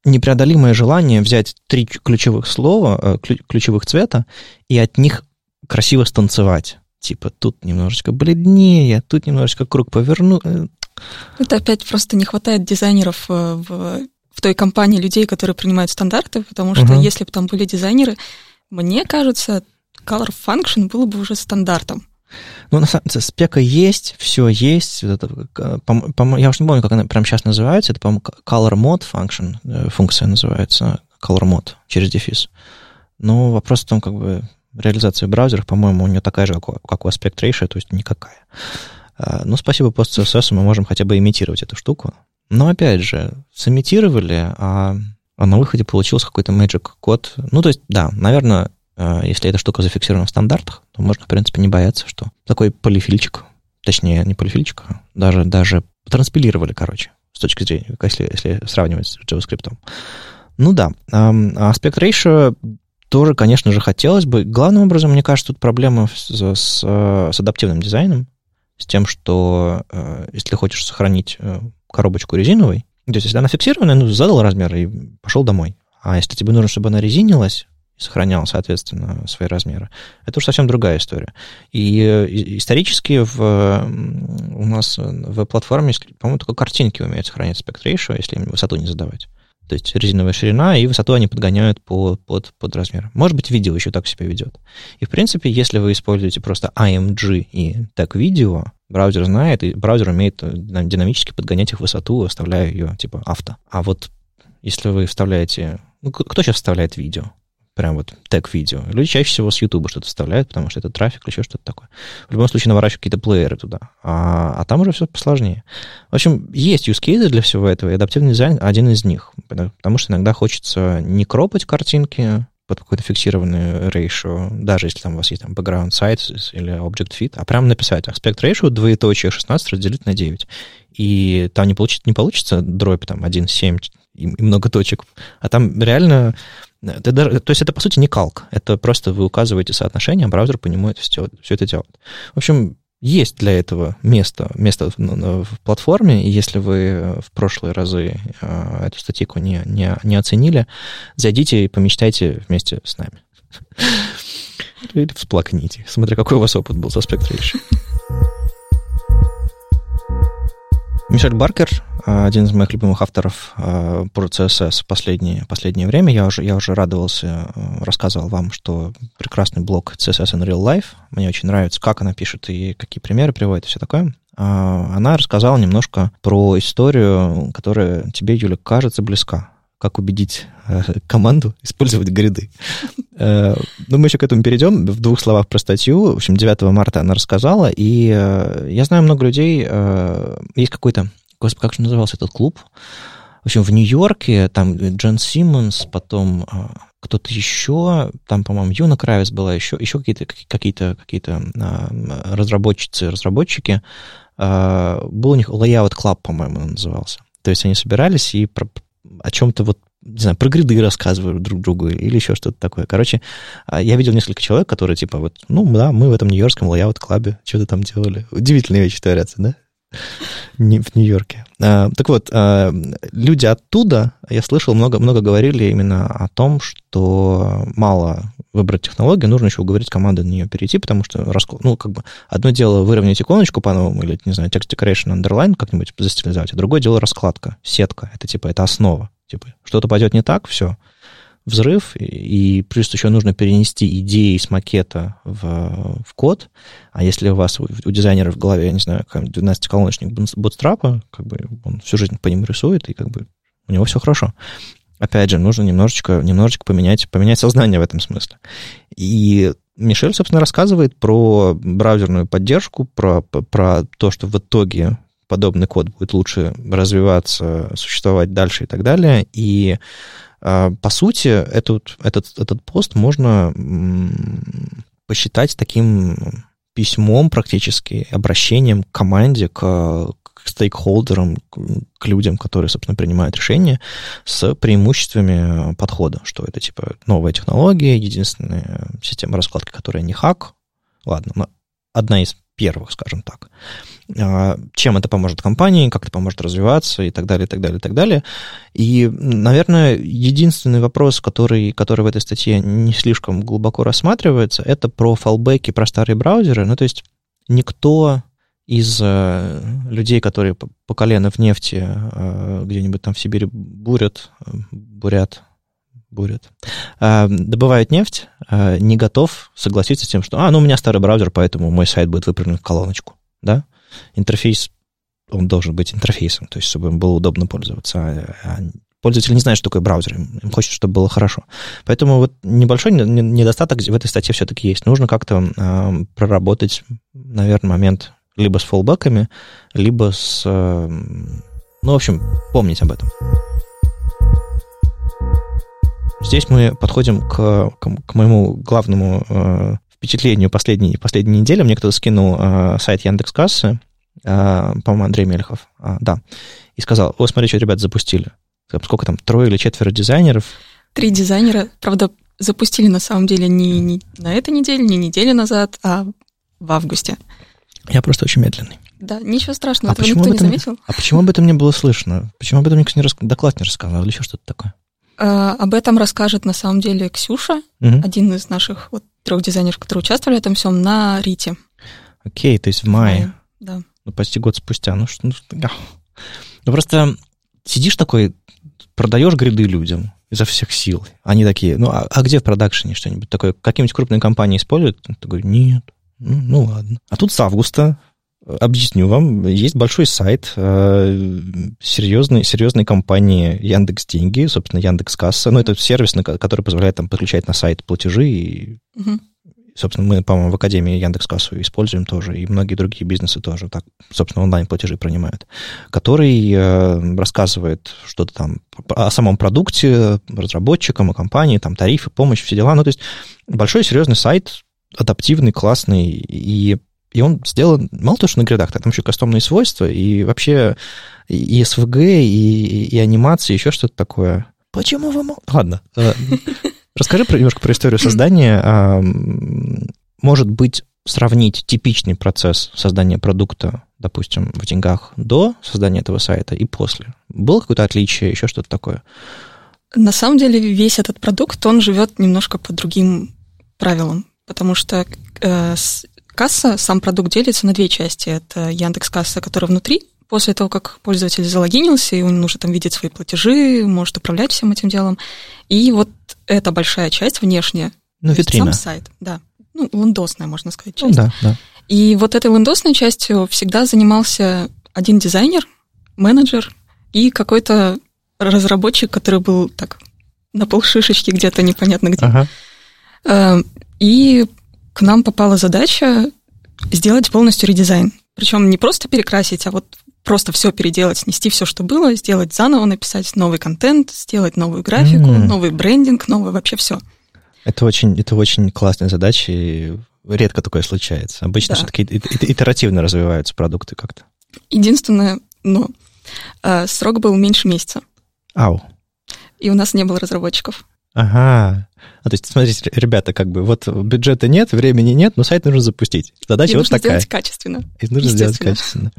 A: непреодолимое желание взять три ключевых слова, э, ключевых цвета, и от них красиво станцевать. Типа тут немножечко бледнее, тут немножечко круг поверну. Э.
B: Это опять просто не хватает дизайнеров э, в, в той компании людей, которые принимают стандарты, потому что угу. если бы там были дизайнеры, мне кажется, Color Function было бы уже стандартом.
A: Ну, на самом деле, спека есть, все есть. Это, по, по, я уж не помню, как она прямо сейчас называется. Это, по-моему, color mode function, э, функция называется, color mode через дефис. Но вопрос в том, как бы, реализация в браузерах, по-моему, у нее такая же, как как у Aspect Ratio, то есть никакая. А, ну, спасибо PostCSS, мы можем хотя бы имитировать эту штуку. Но, опять же, сымитировали, а, а на выходе получился какой-то magic код. Ну, то есть, да, наверное, если эта штука зафиксирована в стандартах, то можно, в принципе, не бояться, что такой полифильчик, точнее, не полифильчик, а даже, даже транспилировали, короче, с точки зрения, если, если сравнивать с JavaScript. Ну да, аспект ratio тоже, конечно же, хотелось бы. Главным образом, мне кажется, тут проблема с, с, с адаптивным дизайном, с тем, что если хочешь сохранить коробочку резиновой, то есть если она фиксированная, ну, задал размер и пошел домой. А если тебе нужно, чтобы она резинилась, и сохранял, соответственно, свои размеры. Это уж совсем другая история. И исторически в, у нас в платформе, по-моему, только картинки умеют сохранять aspect ratio, если им высоту не задавать. То есть резиновая ширина, и высоту они подгоняют по, под, под размер. Может быть, видео еще так себя ведет. И, в принципе, если вы используете просто IMG и так видео, браузер знает, и браузер умеет динамически подгонять их высоту, оставляя ее типа авто. А вот если вы вставляете... Ну, кто сейчас вставляет видео? Прям вот тег видео. Люди чаще всего с YouTube что-то вставляют, потому что это трафик или еще что-то такое. В любом случае наворачивают какие-то плееры туда. А, а там уже все посложнее. В общем, есть use cases для всего этого, и адаптивный дизайн один из них. Потому что иногда хочется не кропать картинки под какой-то фиксированный ratio, даже если там у вас есть там background size или object fit, а прям написать aspect ratio двоеточие 16 разделить на 9. И там не получится, не получится дробь там 1,7 и много точек, а там реально это, то есть это, по сути, не калк. Это просто вы указываете соотношение, а браузер по нему это все, все это делает. В общем, есть для этого место, место в, платформе, и если вы в прошлые разы э, эту статейку не, не, не оценили, зайдите и помечтайте вместе с нами. Или всплакните, смотря какой у вас опыт был с Aspect Мишель Баркер один из моих любимых авторов про CSS последнее, последнее время. Я уже, я уже радовался, рассказывал вам, что прекрасный блог CSS in Real Life. Мне очень нравится, как она пишет и какие примеры приводит и все такое. Она рассказала немножко про историю, которая тебе, Юля, кажется близка как убедить э, команду использовать гриды. Э, ну, мы еще к этому перейдем. В двух словах про статью. В общем, 9 марта она рассказала, и э, я знаю много людей, есть какой-то, господи, как же назывался этот клуб? В общем, в Нью-Йорке там Джен Симмонс, потом кто-то еще, там, по-моему, Юна Кравец была, еще, еще какие-то какие-то какие-то разработчицы, разработчики. Был у них Layout Club, по-моему, назывался. То есть они собирались и о чем-то вот не знаю, про гриды рассказывают друг другу или еще что-то такое. Короче, а, я видел несколько человек, которые типа вот, ну да, мы в этом нью-йоркском Layout Club-е что-то там делали. Удивительные вещи творятся, да? Не в Нью-Йорке. А, так вот, а, люди оттуда, я слышал, много, много говорили именно о том, что мало выбрать технологию, нужно еще уговорить команду на нее перейти, потому что, ну, как бы, одно дело выровнять иконочку по-новому, или, не знаю, text decoration underline как-нибудь застилизовать, а другое дело раскладка, сетка, это, типа, это основа. Типа, что-то пойдет не так, все, взрыв, и плюс еще нужно перенести идеи с макета в, в код, а если у вас, у, у дизайнера в голове, я не знаю, 12-колоночник бутстрапа, как бы он всю жизнь по ним рисует, и как бы у него все хорошо опять же, нужно немножечко, немножечко поменять, поменять сознание в этом смысле. И Мишель, собственно, рассказывает про браузерную поддержку, про, про то, что в итоге подобный код будет лучше развиваться, существовать дальше и так далее. И а, по сути, этот, этот, этот пост можно посчитать таким письмом практически, обращением к команде, к, к стейкхолдерам, к людям, которые, собственно, принимают решения, с преимуществами подхода, что это, типа, новая технология, единственная система раскладки, которая не хак, ладно, одна из первых, скажем так. А, чем это поможет компании, как это поможет развиваться и так далее, и так далее, и так далее. И, наверное, единственный вопрос, который, который в этой статье не слишком глубоко рассматривается, это про фалбеки, про старые браузеры. Ну, то есть никто из э, людей, которые по колено в нефти э, где-нибудь там в Сибири бурят, э, бурят, бурят, добывают нефть, не готов согласиться с тем, что, а, ну, у меня старый браузер, поэтому мой сайт будет выпрыгнут в колоночку, да? Интерфейс, он должен быть интерфейсом, то есть, чтобы им было удобно пользоваться. А, а пользователь не знает, что такое браузер, им хочет, чтобы было хорошо. Поэтому вот небольшой недостаток в этой статье все-таки есть. Нужно как-то проработать, наверное, момент либо с фоллбеками, либо с... Э, ну, в общем, помнить об этом. Здесь мы подходим к, к, к моему главному э, впечатлению последней, последней недели. Мне кто-то скинул э, сайт Яндекс.Кассы, э, по-моему, Андрей Мельхов, э, да, и сказал, о, смотри, что ребята запустили. Сколько там, трое или четверо дизайнеров?
B: Три дизайнера, правда, запустили на самом деле не, не на этой неделе, не неделю назад, а в августе.
A: Я просто очень медленный.
B: Да, ничего страшного, а этого никто этом, не заметил.
A: А почему об этом не было слышно? Почему об этом никто не рас... доклад не рассказал или еще что-то такое?
B: А, об этом расскажет на самом деле Ксюша, угу. один из наших вот трех дизайнеров, которые участвовали в этом всем на Рите.
A: Окей, то есть в мае.
B: Да.
A: Ну, почти год спустя. Ну, что, ну, ну, просто сидишь такой, продаешь гриды людям изо всех сил. Они такие, ну, а, а где в продакшене что-нибудь такое? Какие-нибудь крупные компании используют? Ты говоришь, нет. Ну, ладно. А тут с августа Объясню вам. Есть большой сайт э, серьезной, серьезной компании Яндекс Деньги, собственно, Яндекс Касса. Ну, это сервис, который позволяет там подключать на сайт платежи. И, угу. собственно, мы, по-моему, в Академии Яндекс Кассу используем тоже, и многие другие бизнесы тоже так, собственно, онлайн-платежи принимают, который э, рассказывает что-то там о самом продукте, разработчикам, о компании, там, тарифы, помощь, все дела. Ну, то есть большой серьезный сайт, адаптивный, классный, и, и он сделан, мало того, что на гридах, там еще кастомные свойства, и вообще и SVG, и, и анимация, еще что-то такое. Почему вы мол... Ладно. Э, расскажи немножко про историю создания. Может быть, сравнить типичный процесс создания продукта, допустим, в деньгах до создания этого сайта и после? Было какое-то отличие, еще что-то такое?
B: На самом деле весь этот продукт, он живет немножко по другим правилам потому что э, касса, сам продукт делится на две части. Это Яндекс Касса, которая внутри после того, как пользователь залогинился, и он уже там видит свои платежи, может управлять всем этим делом. И вот эта большая часть внешняя,
A: ну, витрина.
B: сам сайт, да, ну, лендосная, можно сказать, часть.
A: Ну, да, да.
B: И вот этой лендосной частью всегда занимался один дизайнер, менеджер и какой-то разработчик, который был так на полшишечки где-то непонятно где.
A: Ага.
B: И к нам попала задача сделать полностью редизайн. Причем не просто перекрасить, а вот просто все переделать, снести все, что было, сделать заново, написать новый контент, сделать новую графику, mm. новый брендинг, новый вообще все.
A: Это очень, это очень классная задача, и редко такое случается. Обычно да. все-таки итеративно развиваются продукты как-то.
B: Единственное, но э, срок был меньше месяца.
A: Ау.
B: И у нас не было разработчиков.
A: Ага. А, то есть, смотрите, ребята, как бы вот бюджета нет, времени нет, но сайт нужно запустить. Задача и вот
B: нужно
A: такая.
B: сделать качественно.
A: И нужно сделать качественно.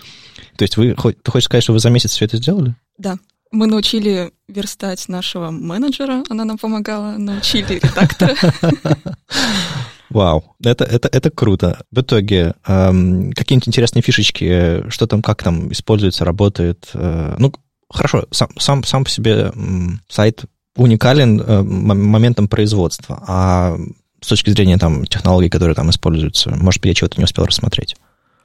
A: То есть вы, ты хочешь сказать, что вы за месяц все это сделали?
B: Да. Мы научили верстать нашего менеджера, она нам помогала, научили редактора.
A: Вау, это, это, это круто. В итоге, эм, какие-нибудь интересные фишечки, что там, как там используется, работает. Э, ну, хорошо, сам, сам, сам по себе сайт уникален э, моментом производства, а с точки зрения там, технологий, которые там используются, может быть, я чего-то не успел рассмотреть.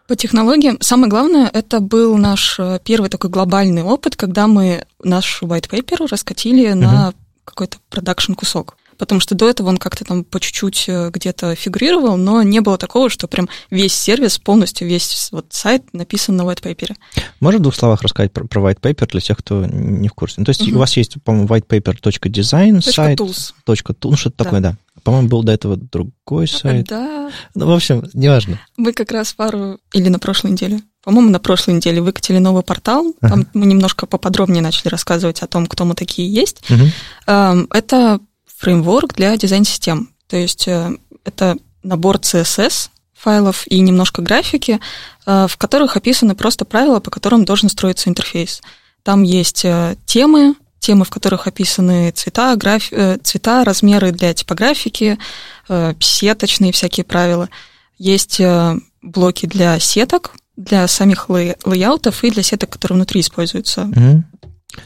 B: По технологиям, самое главное, это был наш э, первый такой глобальный опыт, когда мы наш white paper раскатили uh-huh. на какой-то продакшн кусок потому что до этого он как-то там по чуть-чуть э, где-то фигурировал, но не было такого, что прям весь сервис, полностью весь вот сайт написан на white paper.
A: Можно в двух словах рассказать про, про white paper для тех, кто не в курсе? Ну, то есть угу. у вас есть, по-моему, whitepaper.design сайт.
B: .tools.
A: .tools, ну, что-то да. такое, да. По-моему, был до этого другой сайт.
B: Да.
A: Ну, в общем, неважно.
B: Мы как раз пару или на прошлой неделе по-моему, на прошлой неделе выкатили новый портал. Там uh-huh. мы немножко поподробнее начали рассказывать о том, кто мы такие есть. Uh-huh. Это фреймворк для дизайн-систем. То есть э, это набор CSS файлов и немножко графики, э, в которых описаны просто правила, по которым должен строиться интерфейс. Там есть э, темы, темы, в которых описаны цвета, граф... цвета, размеры для типографики, сеточные всякие правила. Есть блоки для сеток, для самих лей... лейаутов и для сеток, которые внутри используются. Mm-hmm.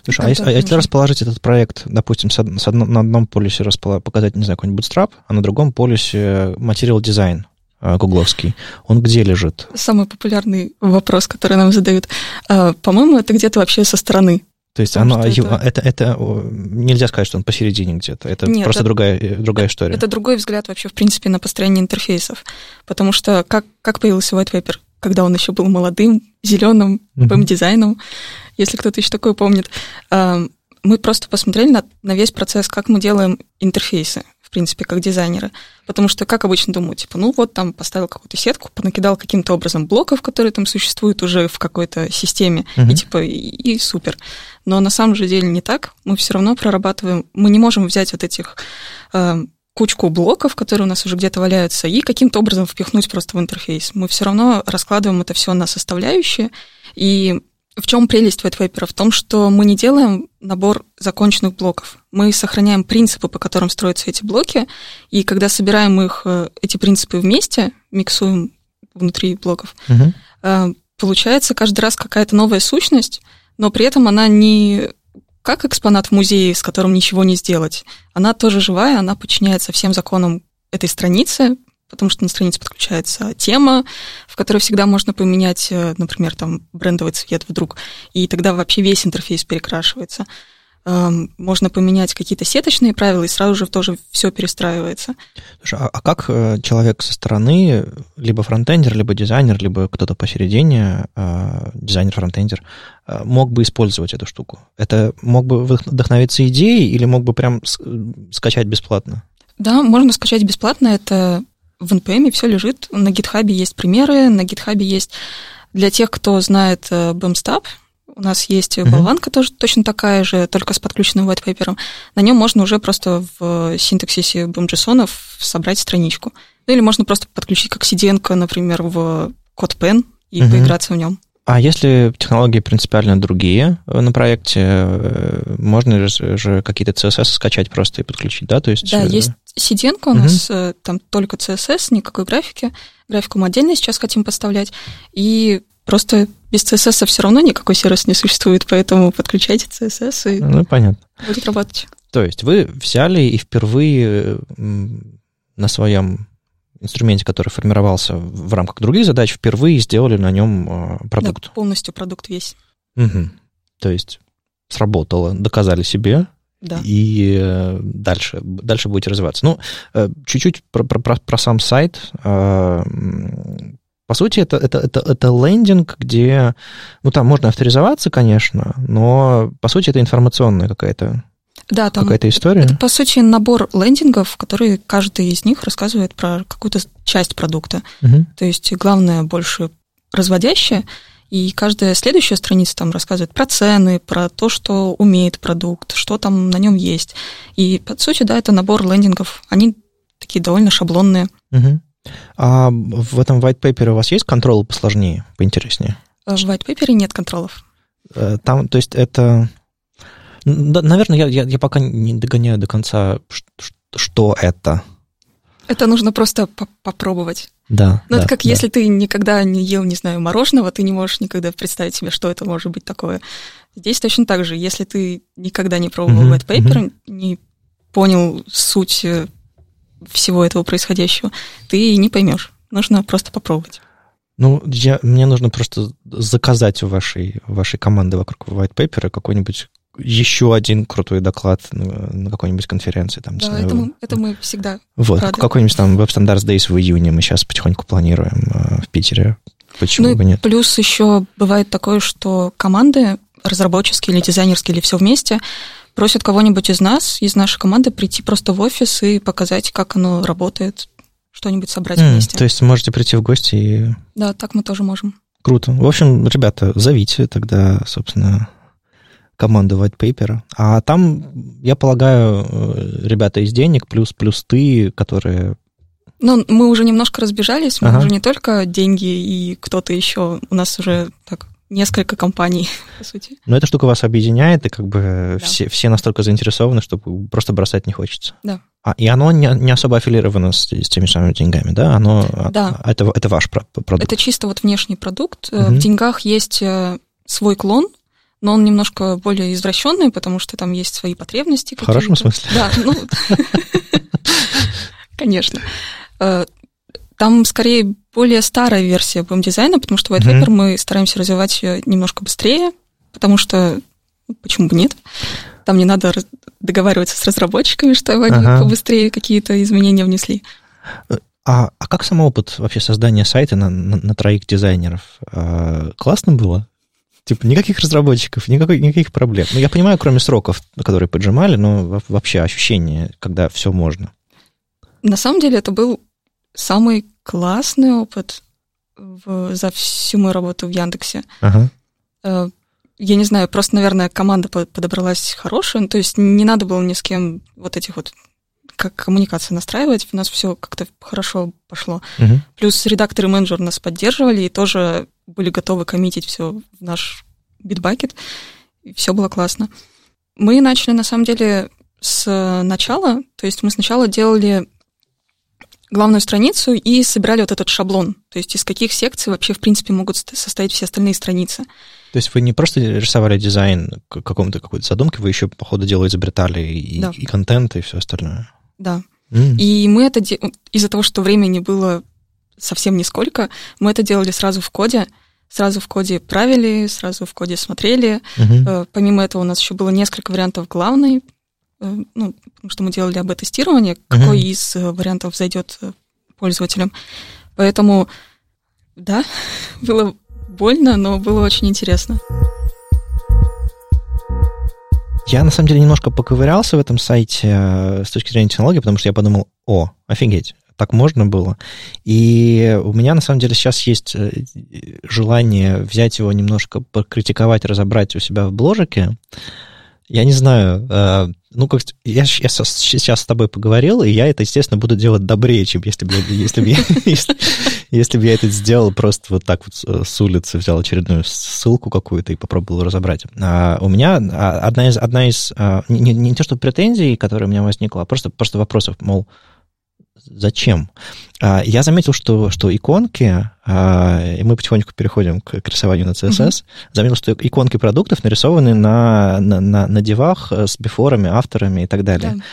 A: Слушай, а, если, а если расположить этот проект, допустим, с, с одно, на одном полюсе расположить, показать, не знаю, какой-нибудь Bootstrap, а на другом полюсе Material Design э, гугловский, он где лежит?
B: Самый популярный вопрос, который нам задают. А, по-моему, это где-то вообще со стороны.
A: То есть оно, это... Это, это нельзя сказать, что он посередине где-то. Это Нет, просто это, другая, э, другая история.
B: Это другой взгляд вообще, в принципе, на построение интерфейсов. Потому что как, как появился White Paper? Когда он еще был молодым, зеленым, бэм-дизайном если кто-то еще такое помнит. Мы просто посмотрели на, на весь процесс, как мы делаем интерфейсы, в принципе, как дизайнеры. Потому что, как обычно думаю, типа, ну вот там поставил какую-то сетку, понакидал каким-то образом блоков, которые там существуют уже в какой-то системе, uh-huh. и типа, и, и супер. Но на самом же деле не так. Мы все равно прорабатываем, мы не можем взять вот этих э, кучку блоков, которые у нас уже где-то валяются, и каким-то образом впихнуть просто в интерфейс. Мы все равно раскладываем это все на составляющие, и в чем прелесть white В том, что мы не делаем набор законченных блоков. Мы сохраняем принципы, по которым строятся эти блоки, и когда собираем их, э, эти принципы вместе, миксуем внутри блоков, угу. получается каждый раз какая-то новая сущность, но при этом она не как экспонат в музее, с которым ничего не сделать. Она тоже живая, она подчиняется всем законам этой страницы, потому что на странице подключается тема, в которой всегда можно поменять, э, например, там брендовый цвет вдруг, и тогда вообще весь интерфейс перекрашивается. Эм, можно поменять какие-то сеточные правила, и сразу же тоже все перестраивается.
A: Слушай, а, а как э, человек со стороны, либо фронтендер, либо дизайнер, либо кто-то посередине, э, дизайнер-фронтендер, мог бы использовать эту штуку? Это мог бы вдохновиться идеей или мог бы прям скачать бесплатно?
B: Да, можно скачать бесплатно. Это в NPM все лежит. На GitHub есть примеры, на GitHub есть для тех, кто знает BAMSTAB, э, у нас есть mm-hmm. болванка тоже точно такая же, только с подключенным white paper. На нем можно уже просто в синтаксисе BAM.json собрать страничку. Ну или можно просто подключить как CDN, например, в CodePen и mm-hmm. поиграться в нем.
A: А если технологии принципиально другие э, на проекте, э, можно же какие-то CSS скачать просто и подключить, да? То есть...
B: Да, есть CDN у угу. нас, там только CSS, никакой графики. Графику мы отдельно сейчас хотим поставлять. И Просто без CSS все равно никакой сервис не существует, поэтому подключайте CSS и
A: ну, понятно.
B: будет работать.
A: То есть вы взяли и впервые на своем инструменте, который формировался в рамках других задач, впервые сделали на нем а, продукт.
B: Да, полностью продукт весь.
A: Угу. То есть сработало, доказали себе,
B: да.
A: и э, дальше, дальше будете развиваться. Ну, э, чуть-чуть про, про, про, про сам сайт. А, по сути, это, это, это, это лендинг, где, ну, там можно авторизоваться, конечно, но, по сути, это информационная какая-то
B: да, там
A: какая-то история.
B: Это, по сути, набор лендингов, которые каждый из них рассказывает про какую-то часть продукта.
A: Угу.
B: То есть главное больше разводящее, и каждая следующая страница там рассказывает про цены, про то, что умеет продукт, что там на нем есть. И, по сути, да, это набор лендингов. Они такие довольно шаблонные.
A: Угу. А в этом white paper у вас есть контролы посложнее, поинтереснее?
B: В white paper нет контролов.
A: Э, там, то есть это да, наверное, я, я, я пока не догоняю до конца, что это.
B: Это нужно просто по попробовать.
A: Да.
B: Ну,
A: да,
B: это как
A: да.
B: если ты никогда не ел, не знаю, мороженого, ты не можешь никогда представить себе, что это может быть такое. Здесь точно так же. Если ты никогда не пробовал uh-huh, white paper, uh-huh. не понял суть э, всего этого происходящего, ты не поймешь. Нужно просто попробовать.
A: Ну, я, мне нужно просто заказать у вашей, вашей команды вокруг white paper какой-нибудь еще один крутой доклад на какой-нибудь конференции. Там,
B: да, знаю, это, мы, это мы всегда
A: Вот,
B: рады.
A: какой-нибудь там Web Standards Days в июне мы сейчас потихоньку планируем э, в Питере. Почему
B: ну,
A: бы нет?
B: Плюс еще бывает такое, что команды разработческие или дизайнерские, или все вместе, просят кого-нибудь из нас, из нашей команды, прийти просто в офис и показать, как оно работает, что-нибудь собрать mm, вместе.
A: То есть можете прийти в гости и...
B: Да, так мы тоже можем.
A: Круто. В общем, ребята, зовите тогда, собственно, команду white paper. А там, я полагаю, э, ребята из денег, плюс, плюс ты, которые...
B: Ну, мы уже немножко разбежались, мы ага. уже не только деньги и кто-то еще, у нас уже так несколько компаний, по сути.
A: Но эта штука вас объединяет, и как бы да. все, все настолько заинтересованы, что просто бросать не хочется.
B: Да.
A: А, и оно не, не особо аффилировано с, с теми самыми деньгами, да? Оно,
B: да.
A: А, это, это ваш продукт?
B: Это чисто вот внешний продукт. Угу. В деньгах есть э, свой клон, но он немножко более извращенный, потому что там есть свои потребности.
A: В хорошем смысле?
B: Да, ну, конечно. Э, там скорее более старая версия BM-дизайна, потому что White Paper мы стараемся развивать немножко быстрее, потому что ну, почему бы нет? Там не надо договариваться с разработчиками, чтобы они ага. побыстрее какие-то изменения внесли.
A: А, а как сам опыт вообще создания сайта на, на, на троих дизайнеров? А, классно было? Типа никаких разработчиков, никакой, никаких проблем. Ну, я понимаю, кроме сроков, которые поджимали, но вообще ощущение, когда все можно.
B: На самом деле это был самый классный опыт в, за всю мою работу в Яндексе.
A: Ага.
B: Э, я не знаю, просто, наверное, команда подобралась хорошая, ну, то есть не надо было ни с кем вот этих вот как коммуникации настраивать, у нас все как-то хорошо пошло.
A: Угу.
B: Плюс редактор и менеджер нас поддерживали и тоже были готовы коммитить все в наш битбакет, и все было классно. Мы начали, на самом деле, с начала, то есть мы сначала делали главную страницу и собирали вот этот шаблон, то есть из каких секций вообще, в принципе, могут состоять все остальные страницы.
A: То есть вы не просто рисовали дизайн к какому-то какой-то задумке, вы еще, по ходу дела, изобретали и, да. и контент, и все остальное.
B: Да. Mm. И мы это де... из-за того, что времени было совсем нисколько, мы это делали сразу в коде, сразу в коде правили, сразу в коде смотрели.
A: Uh-huh.
B: Помимо этого у нас еще было несколько вариантов главной, э, ну, потому что мы делали АБ-тестирование, какой uh-huh. из э, вариантов зайдет пользователям. Поэтому, да, было больно, но было очень интересно.
A: Я, на самом деле, немножко поковырялся в этом сайте э, с точки зрения технологии, потому что я подумал, о, офигеть, так можно было. И у меня, на самом деле, сейчас есть э, желание взять его немножко покритиковать, разобрать у себя в бложике. Я не знаю, э, ну, как я, я сейчас с тобой поговорил, и я это, естественно, буду делать добрее, чем если бы, если бы, если, бы я это сделал просто вот так вот с улицы, взял очередную ссылку какую-то и попробовал разобрать. А у меня а, одна из, одна из а, не, не, то, что претензий, которая у меня возникла, а просто, просто вопросов, мол, Зачем? А, я заметил, что, что иконки, и мы потихоньку переходим к, к рисованию на CSS, mm-hmm. заметил, что иконки продуктов нарисованы на, на, на, на девах с бифорами, авторами и так далее. Да.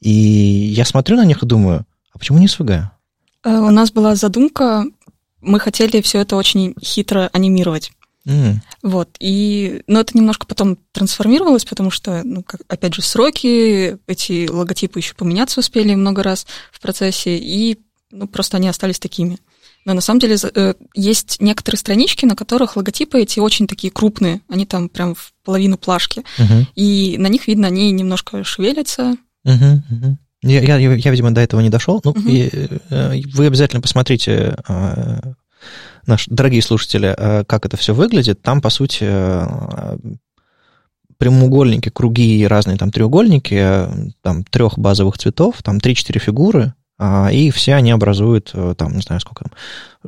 A: И я смотрю на них и думаю, а почему не SVG?
B: Э, у нас была задумка, мы хотели все это очень хитро анимировать. Mm. Вот, и, но это немножко потом трансформировалось, потому что, ну, как, опять же, сроки, эти логотипы еще поменяться успели много раз в процессе, и, ну, просто они остались такими. Но на самом деле э, есть некоторые странички, на которых логотипы эти очень такие крупные, они там прям в половину плашки, uh-huh. и на них видно, они немножко шевелятся.
A: Uh-huh, uh-huh. Я, я, я, видимо, до этого не дошел. Ну, uh-huh. и, э, вы обязательно посмотрите э, наши дорогие слушатели, э, как это все выглядит, там, по сути, прямоугольники, круги и разные там треугольники, там трех базовых цветов, там 3-4 фигуры, а, и все они образуют, там, не знаю, сколько там,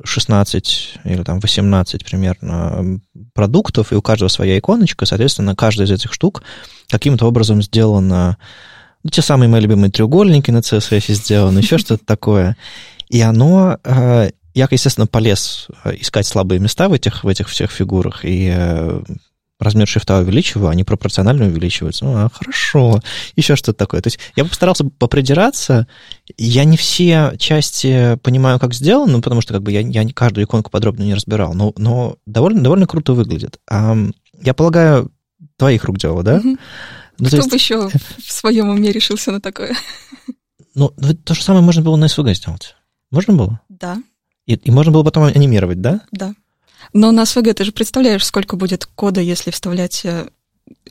A: 16 или там 18 примерно продуктов, и у каждого своя иконочка, соответственно, каждая из этих штук каким-то образом сделана, ну, те самые мои любимые треугольники на CSS сделаны, еще что-то такое. И оно я, естественно, полез э, искать слабые места в этих, в этих всех фигурах, и э, размер шрифта увеличиваю, они пропорционально увеличиваются. Ну, а, хорошо. Еще что-то такое. То есть я постарался попридираться. Я не все части понимаю, как сделано, потому что как бы я, я каждую иконку подробно не разбирал, но, но довольно, довольно круто выглядит. А, я полагаю, твоих рук дело, да?
B: Угу. Ну, Кто есть... бы еще в своем уме решился на такое?
A: Ну, то же самое можно было на SVG сделать. Можно было?
B: Да.
A: И, и можно было потом анимировать, да?
B: Да. Но на SVG ты же представляешь, сколько будет кода, если вставлять э,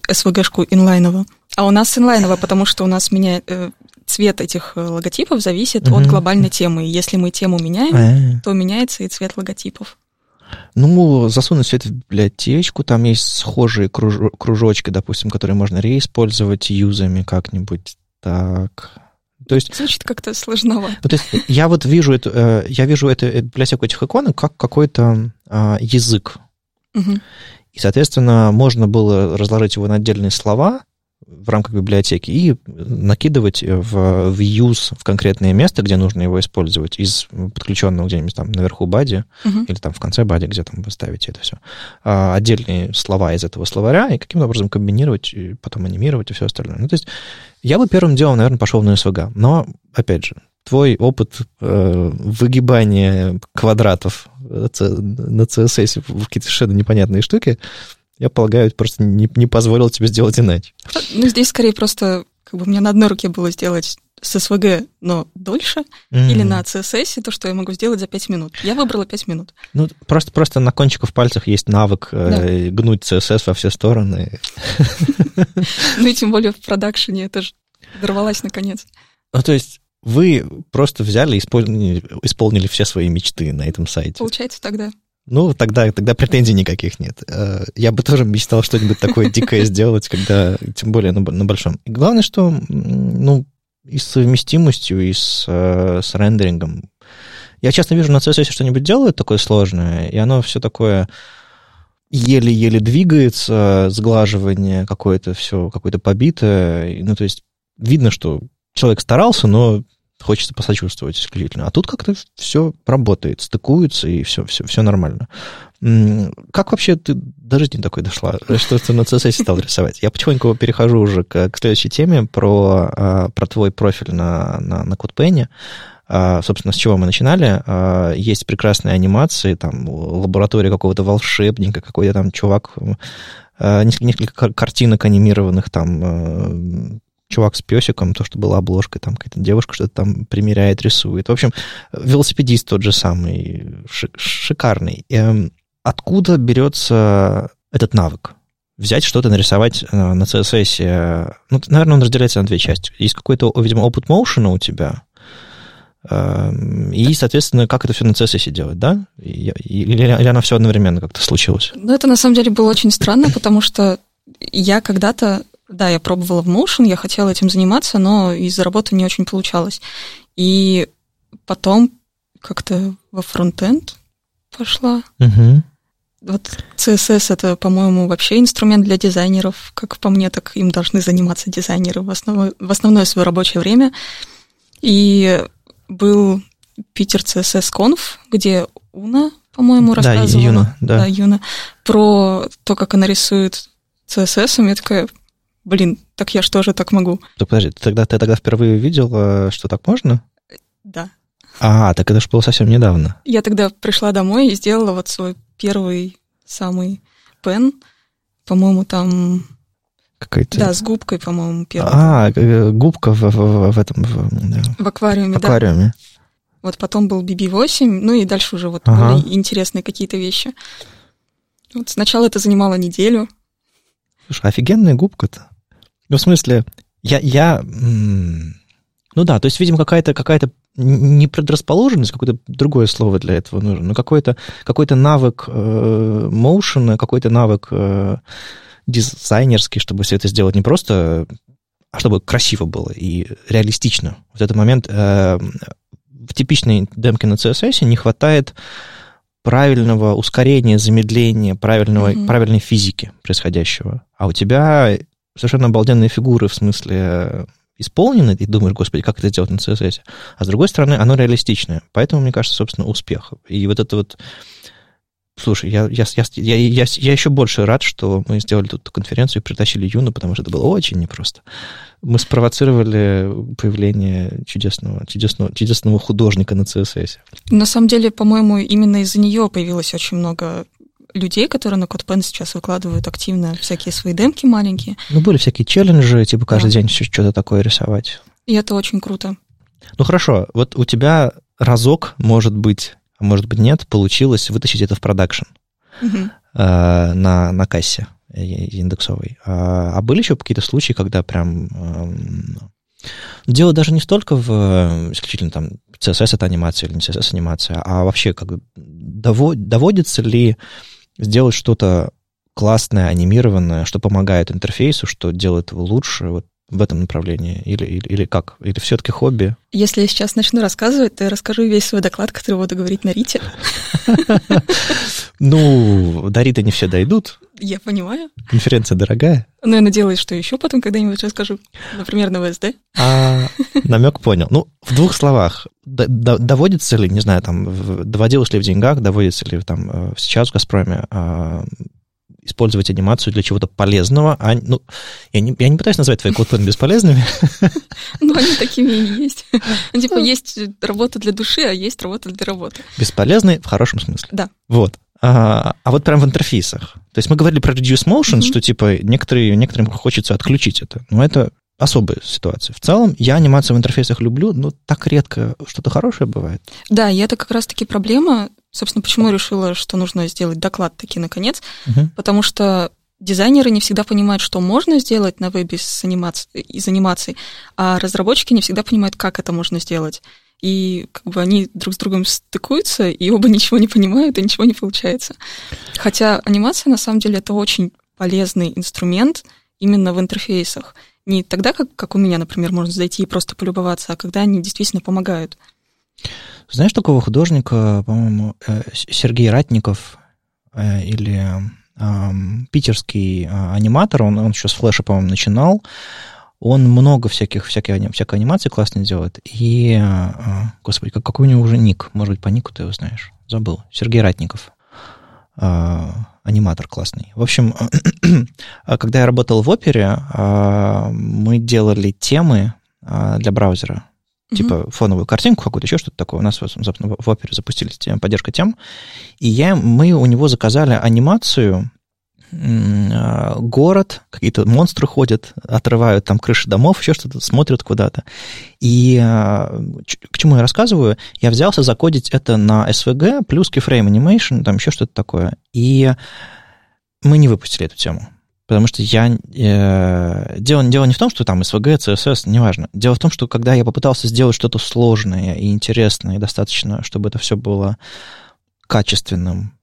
B: инлайново. А у нас инлайново, потому что у нас меняет, э, цвет этих э, логотипов зависит угу. от глобальной темы. Если мы тему меняем, А-а-а. то меняется и цвет логотипов.
A: Ну, засунуть все это в библиотечку, там есть схожие круж... кружочки, допустим, которые можно реиспользовать юзами как-нибудь. Так,
B: то есть, Звучит как-то сложновато.
A: Ну, то есть я вот вижу эту, э, я вижу эту библиотеку этих иконок как какой-то а, язык. Угу. И, соответственно, можно было разложить его на отдельные слова, в рамках библиотеки и накидывать в, в use в конкретное место, где нужно его использовать, из подключенного где-нибудь там наверху бади uh-huh. или там в конце бади, где там вы ставите это все. А, отдельные слова из этого словаря и каким-то образом комбинировать, и потом анимировать и все остальное. Ну, то есть я бы первым делом, наверное, пошел на SVG. Но, опять же, твой опыт э, выгибания квадратов на CSS в какие-то совершенно непонятные штуки, я полагаю, просто не, не позволил тебе сделать иначе.
B: Ну, здесь скорее просто, как бы мне на одной руке было сделать с СВГ, но дольше, mm. или на CSS, то, что я могу сделать за 5 минут. Я выбрала 5 минут.
A: Ну, просто, просто на кончиках пальцев есть навык э, да. э, гнуть CSS во все стороны.
B: Ну и тем более в продакшене это же дорвалась наконец.
A: Ну, то есть вы просто взяли и исполнили, исполнили все свои мечты на этом сайте.
B: Получается тогда.
A: Ну, тогда, тогда претензий никаких нет. Э, я бы тоже мечтал что-нибудь такое дикое сделать, когда, тем более на, на большом. Главное, что, ну, и с совместимостью, и с, э, с рендерингом. Я часто вижу на CSS что-нибудь делают такое сложное, и оно все такое еле-еле двигается, сглаживание какое-то, все какое-то побитое. Ну, то есть видно, что человек старался, но хочется посочувствовать исключительно. А тут как-то все работает, стыкуется, и все, все, все нормально. Как вообще ты до жизни такой дошла, что ты на CSS стал рисовать? Я потихоньку перехожу уже к, к следующей теме про, а, про твой профиль на, на, на CodePen. А, собственно, с чего мы начинали? А, есть прекрасные анимации, там, лаборатория какого-то волшебника, какой-то там чувак, несколько картинок анимированных, там, чувак с песиком, то, что была обложкой, там какая-то девушка что-то там примеряет, рисует. В общем, велосипедист тот же самый, шикарный. Эм, откуда берется этот навык? Взять что-то, нарисовать э, на CSS. Ну, наверное, он разделяется на две части. Есть какой-то, видимо, опыт моушена у тебя, эм, и, соответственно, как это все на CSS делать, да? Или, или оно все одновременно как-то случилось?
B: Ну, это на самом деле было очень странно, потому что я когда-то да, я пробовала в Motion, я хотела этим заниматься, но из-за работы не очень получалось. И потом как-то во фронтенд пошла. Угу. Вот CSS это, по-моему, вообще инструмент для дизайнеров. Как по мне, так им должны заниматься дизайнеры в, основ... в основное свое рабочее время. И был Питер CSS Conf, где Уна, по-моему, рассказывала.
A: Да, Юна, да.
B: да, Юна, про то, как она рисует CSS, и я такая, блин, так я что же так могу?
A: Так подожди, ты тогда, ты тогда впервые видела, что так можно?
B: Да.
A: А, так это же было совсем недавно.
B: Я тогда пришла домой и сделала вот свой первый самый пен. По-моему, там...
A: Какой-то...
B: Да, с губкой, по-моему, первый.
A: А, э, губка в, в, в этом... В,
B: да. в аквариуме,
A: в аквариуме.
B: Да. Вот потом был BB-8, ну и дальше уже вот ага. были интересные какие-то вещи. Вот сначала это занимало неделю.
A: Слушай, офигенная губка-то. Ну, в смысле, я, я... Ну да, то есть, видимо, какая-то какая не предрасположенность, какое-то другое слово для этого нужно, но какой-то какой навык э, моушена, какой-то навык э, дизайнерский, чтобы все это сделать не просто, а чтобы красиво было и реалистично. Вот этот момент э, в типичной демке на CSS не хватает правильного ускорения, замедления, правильного, mm-hmm. правильной физики происходящего. А у тебя совершенно обалденные фигуры в смысле исполнены, и думаешь, господи, как это сделать на CSS. А с другой стороны, оно реалистичное. Поэтому, мне кажется, собственно, успех. И вот это вот... Слушай, я, я, я, я, я, я еще больше рад, что мы сделали тут конференцию и притащили Юну, потому что это было очень непросто. Мы спровоцировали появление чудесного, чудесного, чудесного художника на CSS.
B: На самом деле, по-моему, именно из-за нее появилось очень много людей, которые на CodePen сейчас выкладывают активно всякие свои демки маленькие.
A: Ну, были всякие челленджи, типа каждый да. день что-то такое рисовать.
B: И это очень круто.
A: Ну, хорошо, вот у тебя разок, может быть, а может быть нет, получилось вытащить это в продакшн угу. э, на, на кассе индексовой. А, а были еще какие-то случаи, когда прям... Э, дело даже не столько в исключительно там CSS это анимация или не CSS анимация, а вообще как доводится ли сделать что-то классное, анимированное, что помогает интерфейсу, что делает его лучше вот в этом направлении? Или, или, или как? Или все-таки хобби?
B: Если я сейчас начну рассказывать, то я расскажу весь свой доклад, который буду говорить на Рите.
A: Ну, до Рита не все дойдут.
B: Я понимаю.
A: Конференция дорогая.
B: Ну, я надеялась, что еще потом когда-нибудь расскажу. Например, на ВСД.
A: А, намек понял. Ну, в двух словах. Доводится ли, не знаю, там, доводилось ли в деньгах, доводится ли там э, сейчас в «Газпроме» а, использовать анимацию для чего-то полезного. А, ну, я не, я не пытаюсь назвать твои кодпены бесполезными.
B: Ну, они такими и есть. Ну, типа, есть работа для души, а есть работа для работы.
A: Бесполезные в хорошем смысле.
B: Да.
A: Вот. А, а вот прям в интерфейсах. То есть мы говорили про reduce motion, mm-hmm. что типа некоторые, некоторым хочется отключить это. Но это особая ситуация. В целом, я анимацию в интерфейсах люблю, но так редко что-то хорошее бывает.
B: Да, и это как раз-таки проблема. Собственно, почему я решила, что нужно сделать доклад таки наконец, угу. потому что дизайнеры не всегда понимают, что можно сделать на вебе с анимаци... из анимаций, а разработчики не всегда понимают, как это можно сделать. И как бы они друг с другом стыкуются, и оба ничего не понимают, и ничего не получается. Хотя анимация, на самом деле, это очень полезный инструмент именно в интерфейсах. Не тогда, как, как у меня, например, можно зайти и просто полюбоваться, а когда они действительно помогают.
A: Знаешь такого художника, по-моему, э, Сергей Ратников э, или питерский а, аниматор, он, он еще с флеша, по-моему, начинал. Он много всяких, всяких, всякой анимации классно делает. И, а, господи, как, какой у него уже ник? Может быть, по нику ты его знаешь? Забыл. Сергей Ратников. А, аниматор классный. В общем, когда я работал в опере, а, мы делали темы а, для браузера. Типа фоновую картинку какую-то, еще что-то такое. У нас, собственно, в опере запустили поддержка тем. И я, мы у него заказали анимацию а, город, какие-то монстры ходят, отрывают там крыши домов, еще что-то, смотрят куда-то. И а, к чему я рассказываю? Я взялся закодить это на SVG плюс keyframe animation, там еще что-то такое. И мы не выпустили эту тему. Потому что я... Э, дело, дело не в том, что там SVG, CSS, неважно. Дело в том, что когда я попытался сделать что-то сложное и интересное, и достаточно, чтобы это все было качественным,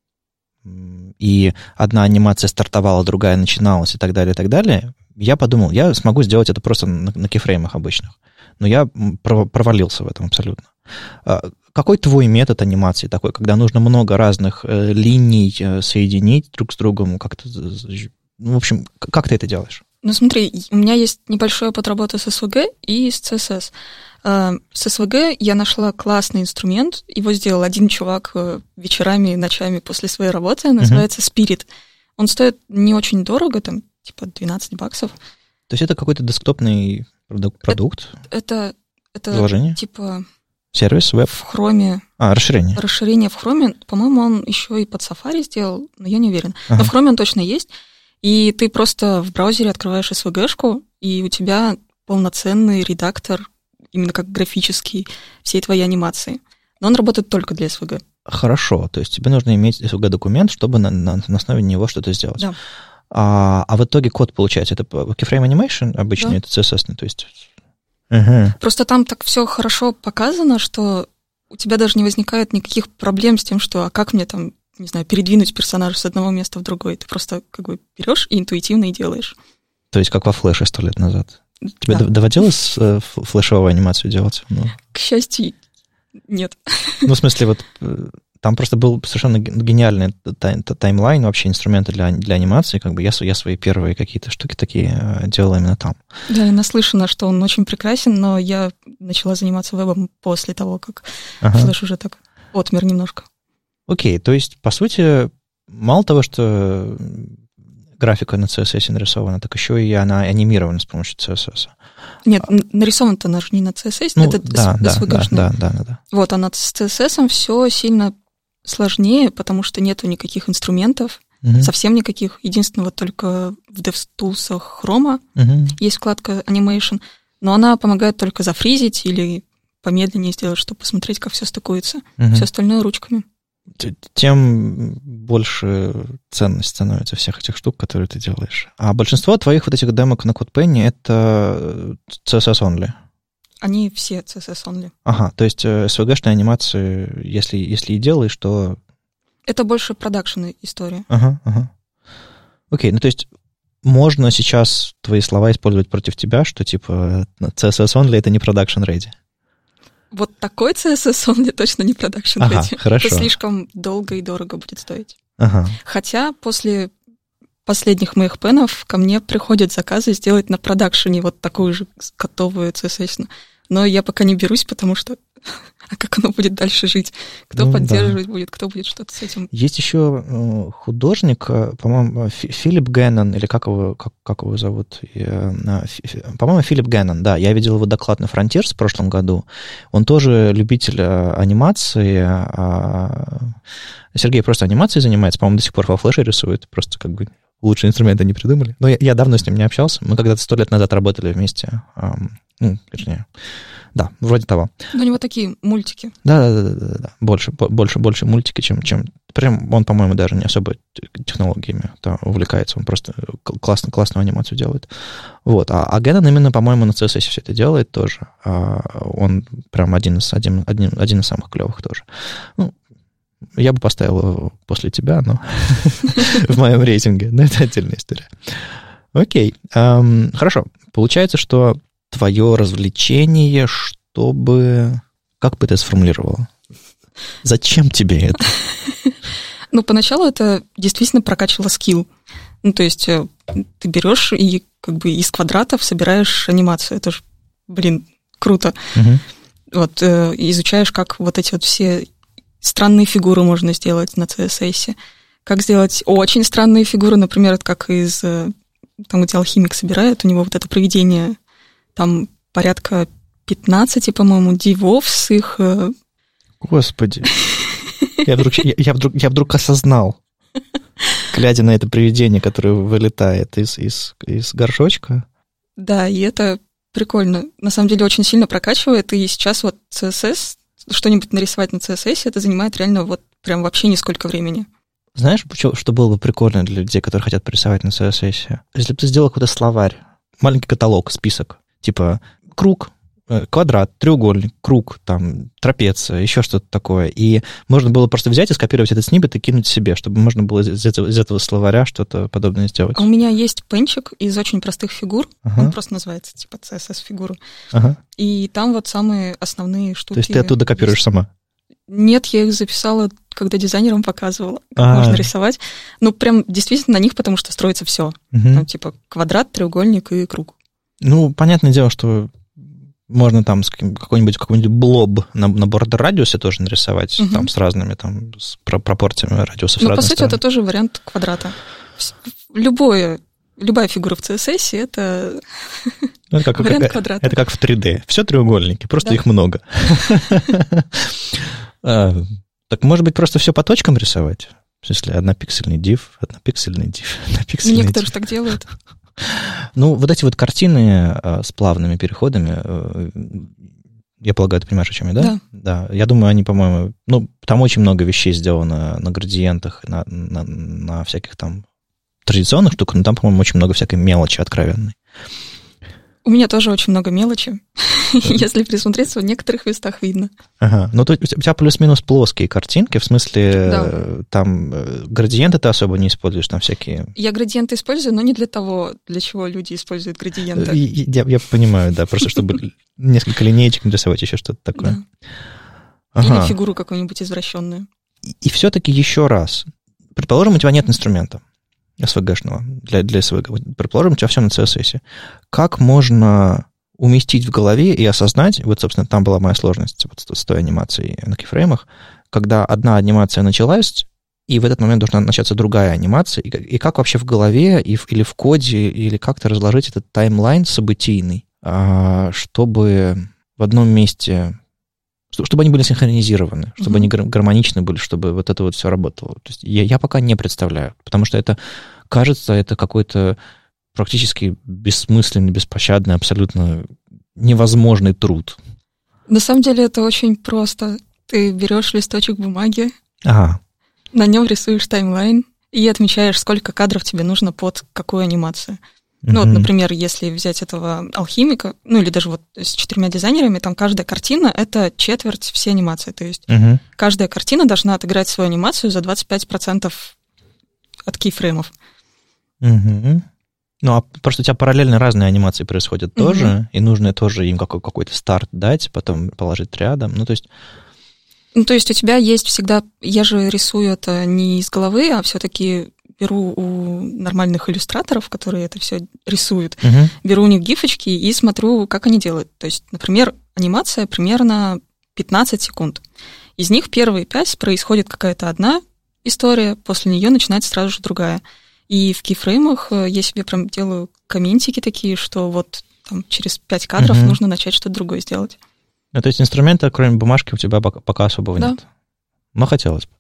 A: и одна анимация стартовала, другая начиналась и так далее, и так далее, я подумал, я смогу сделать это просто на, на кейфреймах обычных. Но я провалился в этом абсолютно. А, какой твой метод анимации такой, когда нужно много разных э, линий э, соединить друг с другом, как-то, ну, в общем, как ты это делаешь?
B: Ну смотри, у меня есть небольшой опыт работы с SVG и с CSS. Э, с SVG я нашла классный инструмент, его сделал один чувак э, вечерами и ночами после своей работы, называется Spirit. Он стоит не очень дорого, там типа 12 баксов.
A: То есть это какой-то десктопный продукт?
B: Это, это,
A: это
B: типа...
A: Сервис, веб?
B: В хроме.
A: А, расширение.
B: Расширение в хроме. По-моему, он еще и под Safari сделал, но я не уверен. Ага. Но в хроме он точно есть. И ты просто в браузере открываешь SVG-шку, и у тебя полноценный редактор, именно как графический, всей твоей анимации. Но он работает только для SVG.
A: Хорошо, то есть тебе нужно иметь SVG-документ, чтобы на, на, на основе него что-то сделать.
B: Да.
A: А, а в итоге код получается, это keyframe animation обычно, да. это CSS, то есть...
B: Угу. Просто там так все хорошо показано, что у тебя даже не возникает никаких проблем с тем, что а как мне там не знаю, передвинуть персонажа с одного места в другое. Ты просто как бы берешь и интуитивно и делаешь.
A: То есть как во флеше сто лет назад. Тебе да. доводилось э, флешовую анимацию делать?
B: Ну. К счастью, нет.
A: Ну, в смысле, вот э, там просто был совершенно гениальный таймлайн, вообще инструменты для, для анимации. Как бы я, я свои первые какие-то штуки такие э, делала именно там.
B: Да, я наслышана, что он очень прекрасен, но я начала заниматься вебом после того, как ага. флеш уже так отмер немножко.
A: Окей, то есть, по сути, мало того, что графика на CSS нарисована, так еще и она анимирована с помощью CSS.
B: Нет, нарисован-то наш не на CSS,
A: ну, это да, да, да, да, да, да, да.
B: Вот, а над CSS все сильно сложнее, потому что нету никаких инструментов, угу. совсем никаких. Единственного только в DevTools Chrome угу. есть вкладка Animation, но она помогает только зафризить или помедленнее сделать, чтобы посмотреть, как все стыкуется. Угу. Все остальное ручками
A: тем больше ценность становится всех этих штук, которые ты делаешь. А большинство твоих вот этих демок на CodePenny — это CSS only.
B: Они все CSS only.
A: Ага, то есть SVG-шные э, анимации, если, если и делаешь, то...
B: Это больше продакшн история.
A: Ага, ага. Окей, ну то есть можно сейчас твои слова использовать против тебя, что типа CSS only — это не production ready?
B: Вот такой CSS, он мне точно не продакшн
A: ага, хорошо.
B: Это слишком долго и дорого будет стоить.
A: Ага.
B: Хотя после последних моих пенов ко мне приходят заказы сделать на продакшене вот такую же готовую CSS. Но я пока не берусь, потому что а как оно будет дальше жить? Кто ну, поддерживать да. будет, кто будет что-то с этим?
A: Есть еще э, художник, э, по-моему, Филипп Геннон, или как его, как, как его зовут? Э, по-моему, Филипп Геннон, да. Я видел его доклад на Frontiers в прошлом году. Он тоже любитель анимации. А, Сергей просто анимацией занимается, по-моему, до сих пор во флеше рисует, просто как бы лучшие инструменты не придумали. Но я, я давно с ним не общался. Мы когда-то сто лет назад работали вместе. Ну, точнее, да, вроде того.
B: Но у него такие мультики.
A: Да, да, да, да, да. Больше, больше, больше мультики, чем, чем. Прям он, по-моему, даже не особо технологиями -то увлекается. Он просто классно, классную анимацию делает. Вот. А, а Геннон именно, по-моему, на CSS все это делает тоже. А он прям один из, один, один, один из самых клевых тоже. Ну, я бы поставил после тебя, но в моем рейтинге. Но это отдельная история. Окей. Хорошо. Получается, что твое развлечение, чтобы... Как бы ты сформулировала? Зачем тебе это?
B: Ну, поначалу это действительно прокачивало скилл. Ну, то есть э, ты берешь и как бы из квадратов собираешь анимацию. Это же, блин, круто. Угу. Вот, э, изучаешь, как вот эти вот все странные фигуры можно сделать на CSS. Как сделать очень странные фигуры, например, это как из... Э, там, где алхимик собирает, у него вот это проведение там порядка 15, по-моему, дивов с их... Э,
A: Господи. Я вдруг, я, я, вдруг, я вдруг осознал, глядя на это привидение, которое вылетает из, из, из горшочка.
B: Да, и это прикольно. На самом деле очень сильно прокачивает, и сейчас вот CSS, что-нибудь нарисовать на CSS, это занимает реально вот прям вообще нисколько времени.
A: Знаешь, что было бы прикольно для людей, которые хотят порисовать на CSS? Если бы ты сделал какой-то словарь, маленький каталог, список, Типа круг, квадрат, треугольник, круг, там, трапеция, еще что-то такое. И можно было просто взять и скопировать этот снипет и кинуть себе, чтобы можно было из этого, из этого словаря что-то подобное сделать.
B: А у меня есть пенчик из очень простых фигур. Ага. Он просто называется типа CSS-фигуры.
A: Ага.
B: И там вот самые основные штуки.
A: То есть ты оттуда копируешь есть. сама?
B: Нет, я их записала когда дизайнерам показывала, как А-а-а. можно рисовать. Ну, прям действительно на них, потому что строится все. Угу. Там, типа квадрат, треугольник и круг.
A: Ну, понятное дело, что можно там какой-нибудь какой-нибудь блоб на, на бордер радиусе тоже нарисовать, угу. там с разными там с пропорциями радиусов.
B: Ну, по сути, сторон. это тоже вариант квадрата. Любое, любая фигура в CSS это, ну, это как, вариант
A: как,
B: квадрата.
A: Это как в 3D. Все треугольники, просто да. их много. А, так может быть просто все по точкам рисовать? В смысле, однопиксельный div, однопиксельный div, однопиксельный
B: Некоторые же так делают.
A: Ну, вот эти вот картины э, с плавными переходами, э, я полагаю, ты понимаешь, о чем я, да?
B: Да.
A: Да. Я думаю, они, по-моему, ну, там очень много вещей сделано на градиентах, на, на, на всяких там традиционных штуках, но там, по-моему, очень много всякой мелочи откровенной.
B: У меня тоже очень много мелочи. Если присмотреться, в некоторых местах видно.
A: Ага. Ну, то у тебя плюс-минус плоские картинки, в смысле, да. там э, градиенты ты особо не используешь, там всякие...
B: Я градиенты использую, но не для того, для чего люди используют градиенты.
A: Я, я понимаю, да, просто чтобы несколько линеечек нарисовать, еще что-то такое. Да.
B: Ага. Или фигуру какую-нибудь извращенную.
A: И, и все-таки еще раз. Предположим, у тебя нет инструмента. SVG-шного, для, для SVG. Предположим, у тебя все на CSS. Как можно уместить в голове и осознать, вот, собственно, там была моя сложность вот, с той анимацией на кейфреймах, когда одна анимация началась, и в этот момент должна начаться другая анимация, и, и как вообще в голове и в, или в коде, или как-то разложить этот таймлайн событийный, а, чтобы в одном месте чтобы они были синхронизированы, чтобы mm-hmm. они гармоничны были, чтобы вот это вот все работало. То есть я, я пока не представляю, потому что это, кажется, это какой-то практически бессмысленный, беспощадный, абсолютно невозможный труд.
B: На самом деле это очень просто. Ты берешь листочек бумаги,
A: ага.
B: на нем рисуешь таймлайн и отмечаешь, сколько кадров тебе нужно под какую анимацию. Ну, вот, например, если взять этого алхимика, ну или даже вот с четырьмя дизайнерами, там каждая картина — это четверть всей анимации. То есть uh-huh. каждая картина должна отыграть свою анимацию за 25% от кейфреймов.
A: Uh-huh. Ну, а просто у тебя параллельно разные анимации происходят uh-huh. тоже, и нужно тоже им какой- какой-то старт дать, потом положить рядом. Ну, то есть...
B: Ну, то есть у тебя есть всегда... Я же рисую это не из головы, а все-таки беру у нормальных иллюстраторов, которые это все рисуют, uh-huh. беру у них гифочки и смотрю, как они делают. То есть, например, анимация примерно 15 секунд. Из них первые 5 происходит какая-то одна история, после нее начинается сразу же другая. И в кейфреймах э, я себе прям делаю комментики такие, что вот там, через 5 кадров uh-huh. нужно начать что-то другое сделать.
A: Ну, то есть инструмента, кроме бумажки, у тебя пока, пока особого да. нет? Но хотелось бы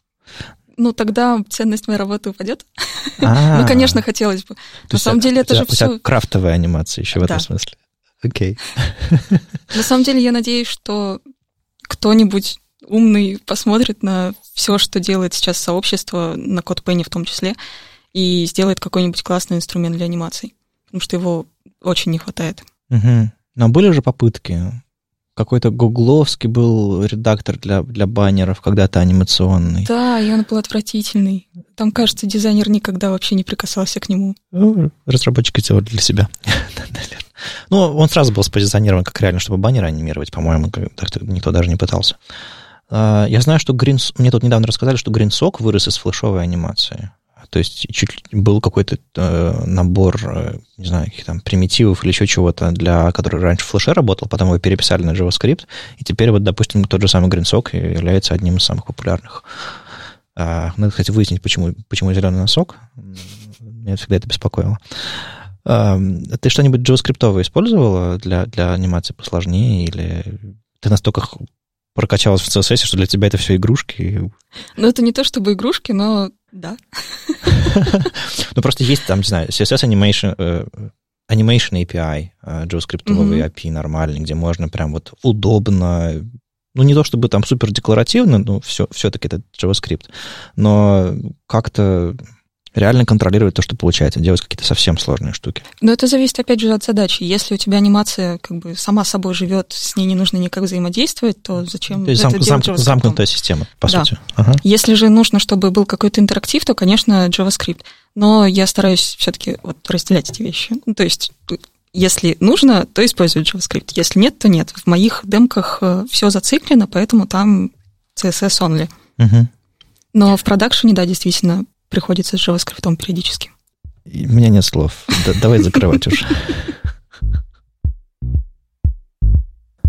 B: ну тогда ценность моей работы упадет. Ну, конечно, хотелось бы. На самом деле это же все...
A: крафтовая анимация еще в этом смысле. Окей.
B: На самом деле я надеюсь, что кто-нибудь умный посмотрит на все, что делает сейчас сообщество, на код Penny в том числе, и сделает какой-нибудь классный инструмент для анимаций, потому что его очень не хватает.
A: Угу. Но были же попытки какой-то гугловский был редактор для, для баннеров, когда-то анимационный.
B: Да, и он был отвратительный. Там, кажется, дизайнер никогда вообще не прикасался к нему.
A: Ну, разработчики сделали для себя. ну, он сразу был спозиционирован как реально, чтобы баннеры анимировать, по-моему, никто даже не пытался. А, я знаю, что Green... Мне тут недавно рассказали, что GreenSock вырос из флешовой анимации. То есть чуть был какой-то э, набор, э, не знаю, каких там примитивов или еще чего-то, для который раньше в флеше работал, потом его переписали на JavaScript, и теперь вот, допустим, тот же самый GreenSock является одним из самых популярных. А, надо, кстати, выяснить, почему, почему зеленый носок. Меня всегда это беспокоило. А, ты что-нибудь JavaScript использовала для, для анимации посложнее, или ты настолько прокачалась в CSS, что для тебя это все игрушки?
B: Ну, это не то чтобы игрушки, но да.
A: Ну, просто есть там, не знаю, CSS Animation, э, Animation API, э, JavaScript API нормальный, где можно прям вот удобно ну, не то чтобы там супер декларативно, но все, все-таки это JavaScript, но как-то реально контролировать то, что получается, делать какие-то совсем сложные штуки.
B: Но это зависит, опять же, от задачи. Если у тебя анимация как бы сама собой живет, с ней не нужно никак взаимодействовать, то зачем
A: то есть
B: это
A: зам, зам, замкнутая система, по
B: да.
A: сути.
B: Ага. Если же нужно, чтобы был какой-то интерактив, то, конечно, JavaScript. Но я стараюсь все-таки вот разделять эти вещи. Ну, то есть если нужно, то использую JavaScript. Если нет, то нет. В моих демках э, все зациклено, поэтому там CSS only.
A: Угу.
B: Но в продакшене, да, действительно, приходится с JavaScript периодически.
A: У меня нет слов. Давай закрывать уже.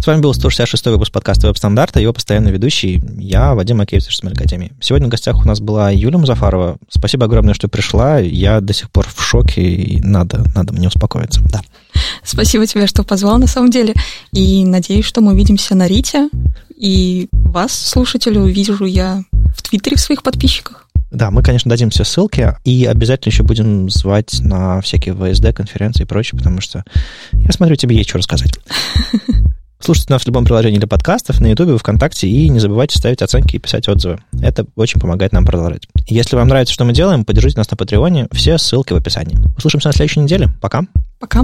A: С вами был 166 выпуск подкаста «Веб-стандарта», его постоянный ведущий, я, Вадим Акеев из Академии. Сегодня в гостях у нас была Юлия Музафарова. Спасибо огромное, что пришла. Я до сих пор в шоке, и надо, надо мне успокоиться. Да.
B: Спасибо тебе, что позвал, на самом деле. И надеюсь, что мы увидимся на Рите. И вас, слушателю, увижу я в Твиттере в своих подписчиках.
A: Да, мы, конечно, дадим все ссылки, и обязательно еще будем звать на всякие ВСД, конференции и прочее, потому что я смотрю, тебе есть что рассказать. Слушайте нас в любом приложении для подкастов, на YouTube, ВКонтакте, и не забывайте ставить оценки и писать отзывы. Это очень помогает нам продолжать. Если вам нравится, что мы делаем, поддержите нас на Патреоне. Все ссылки в описании. Услышимся на следующей неделе. Пока.
B: Пока.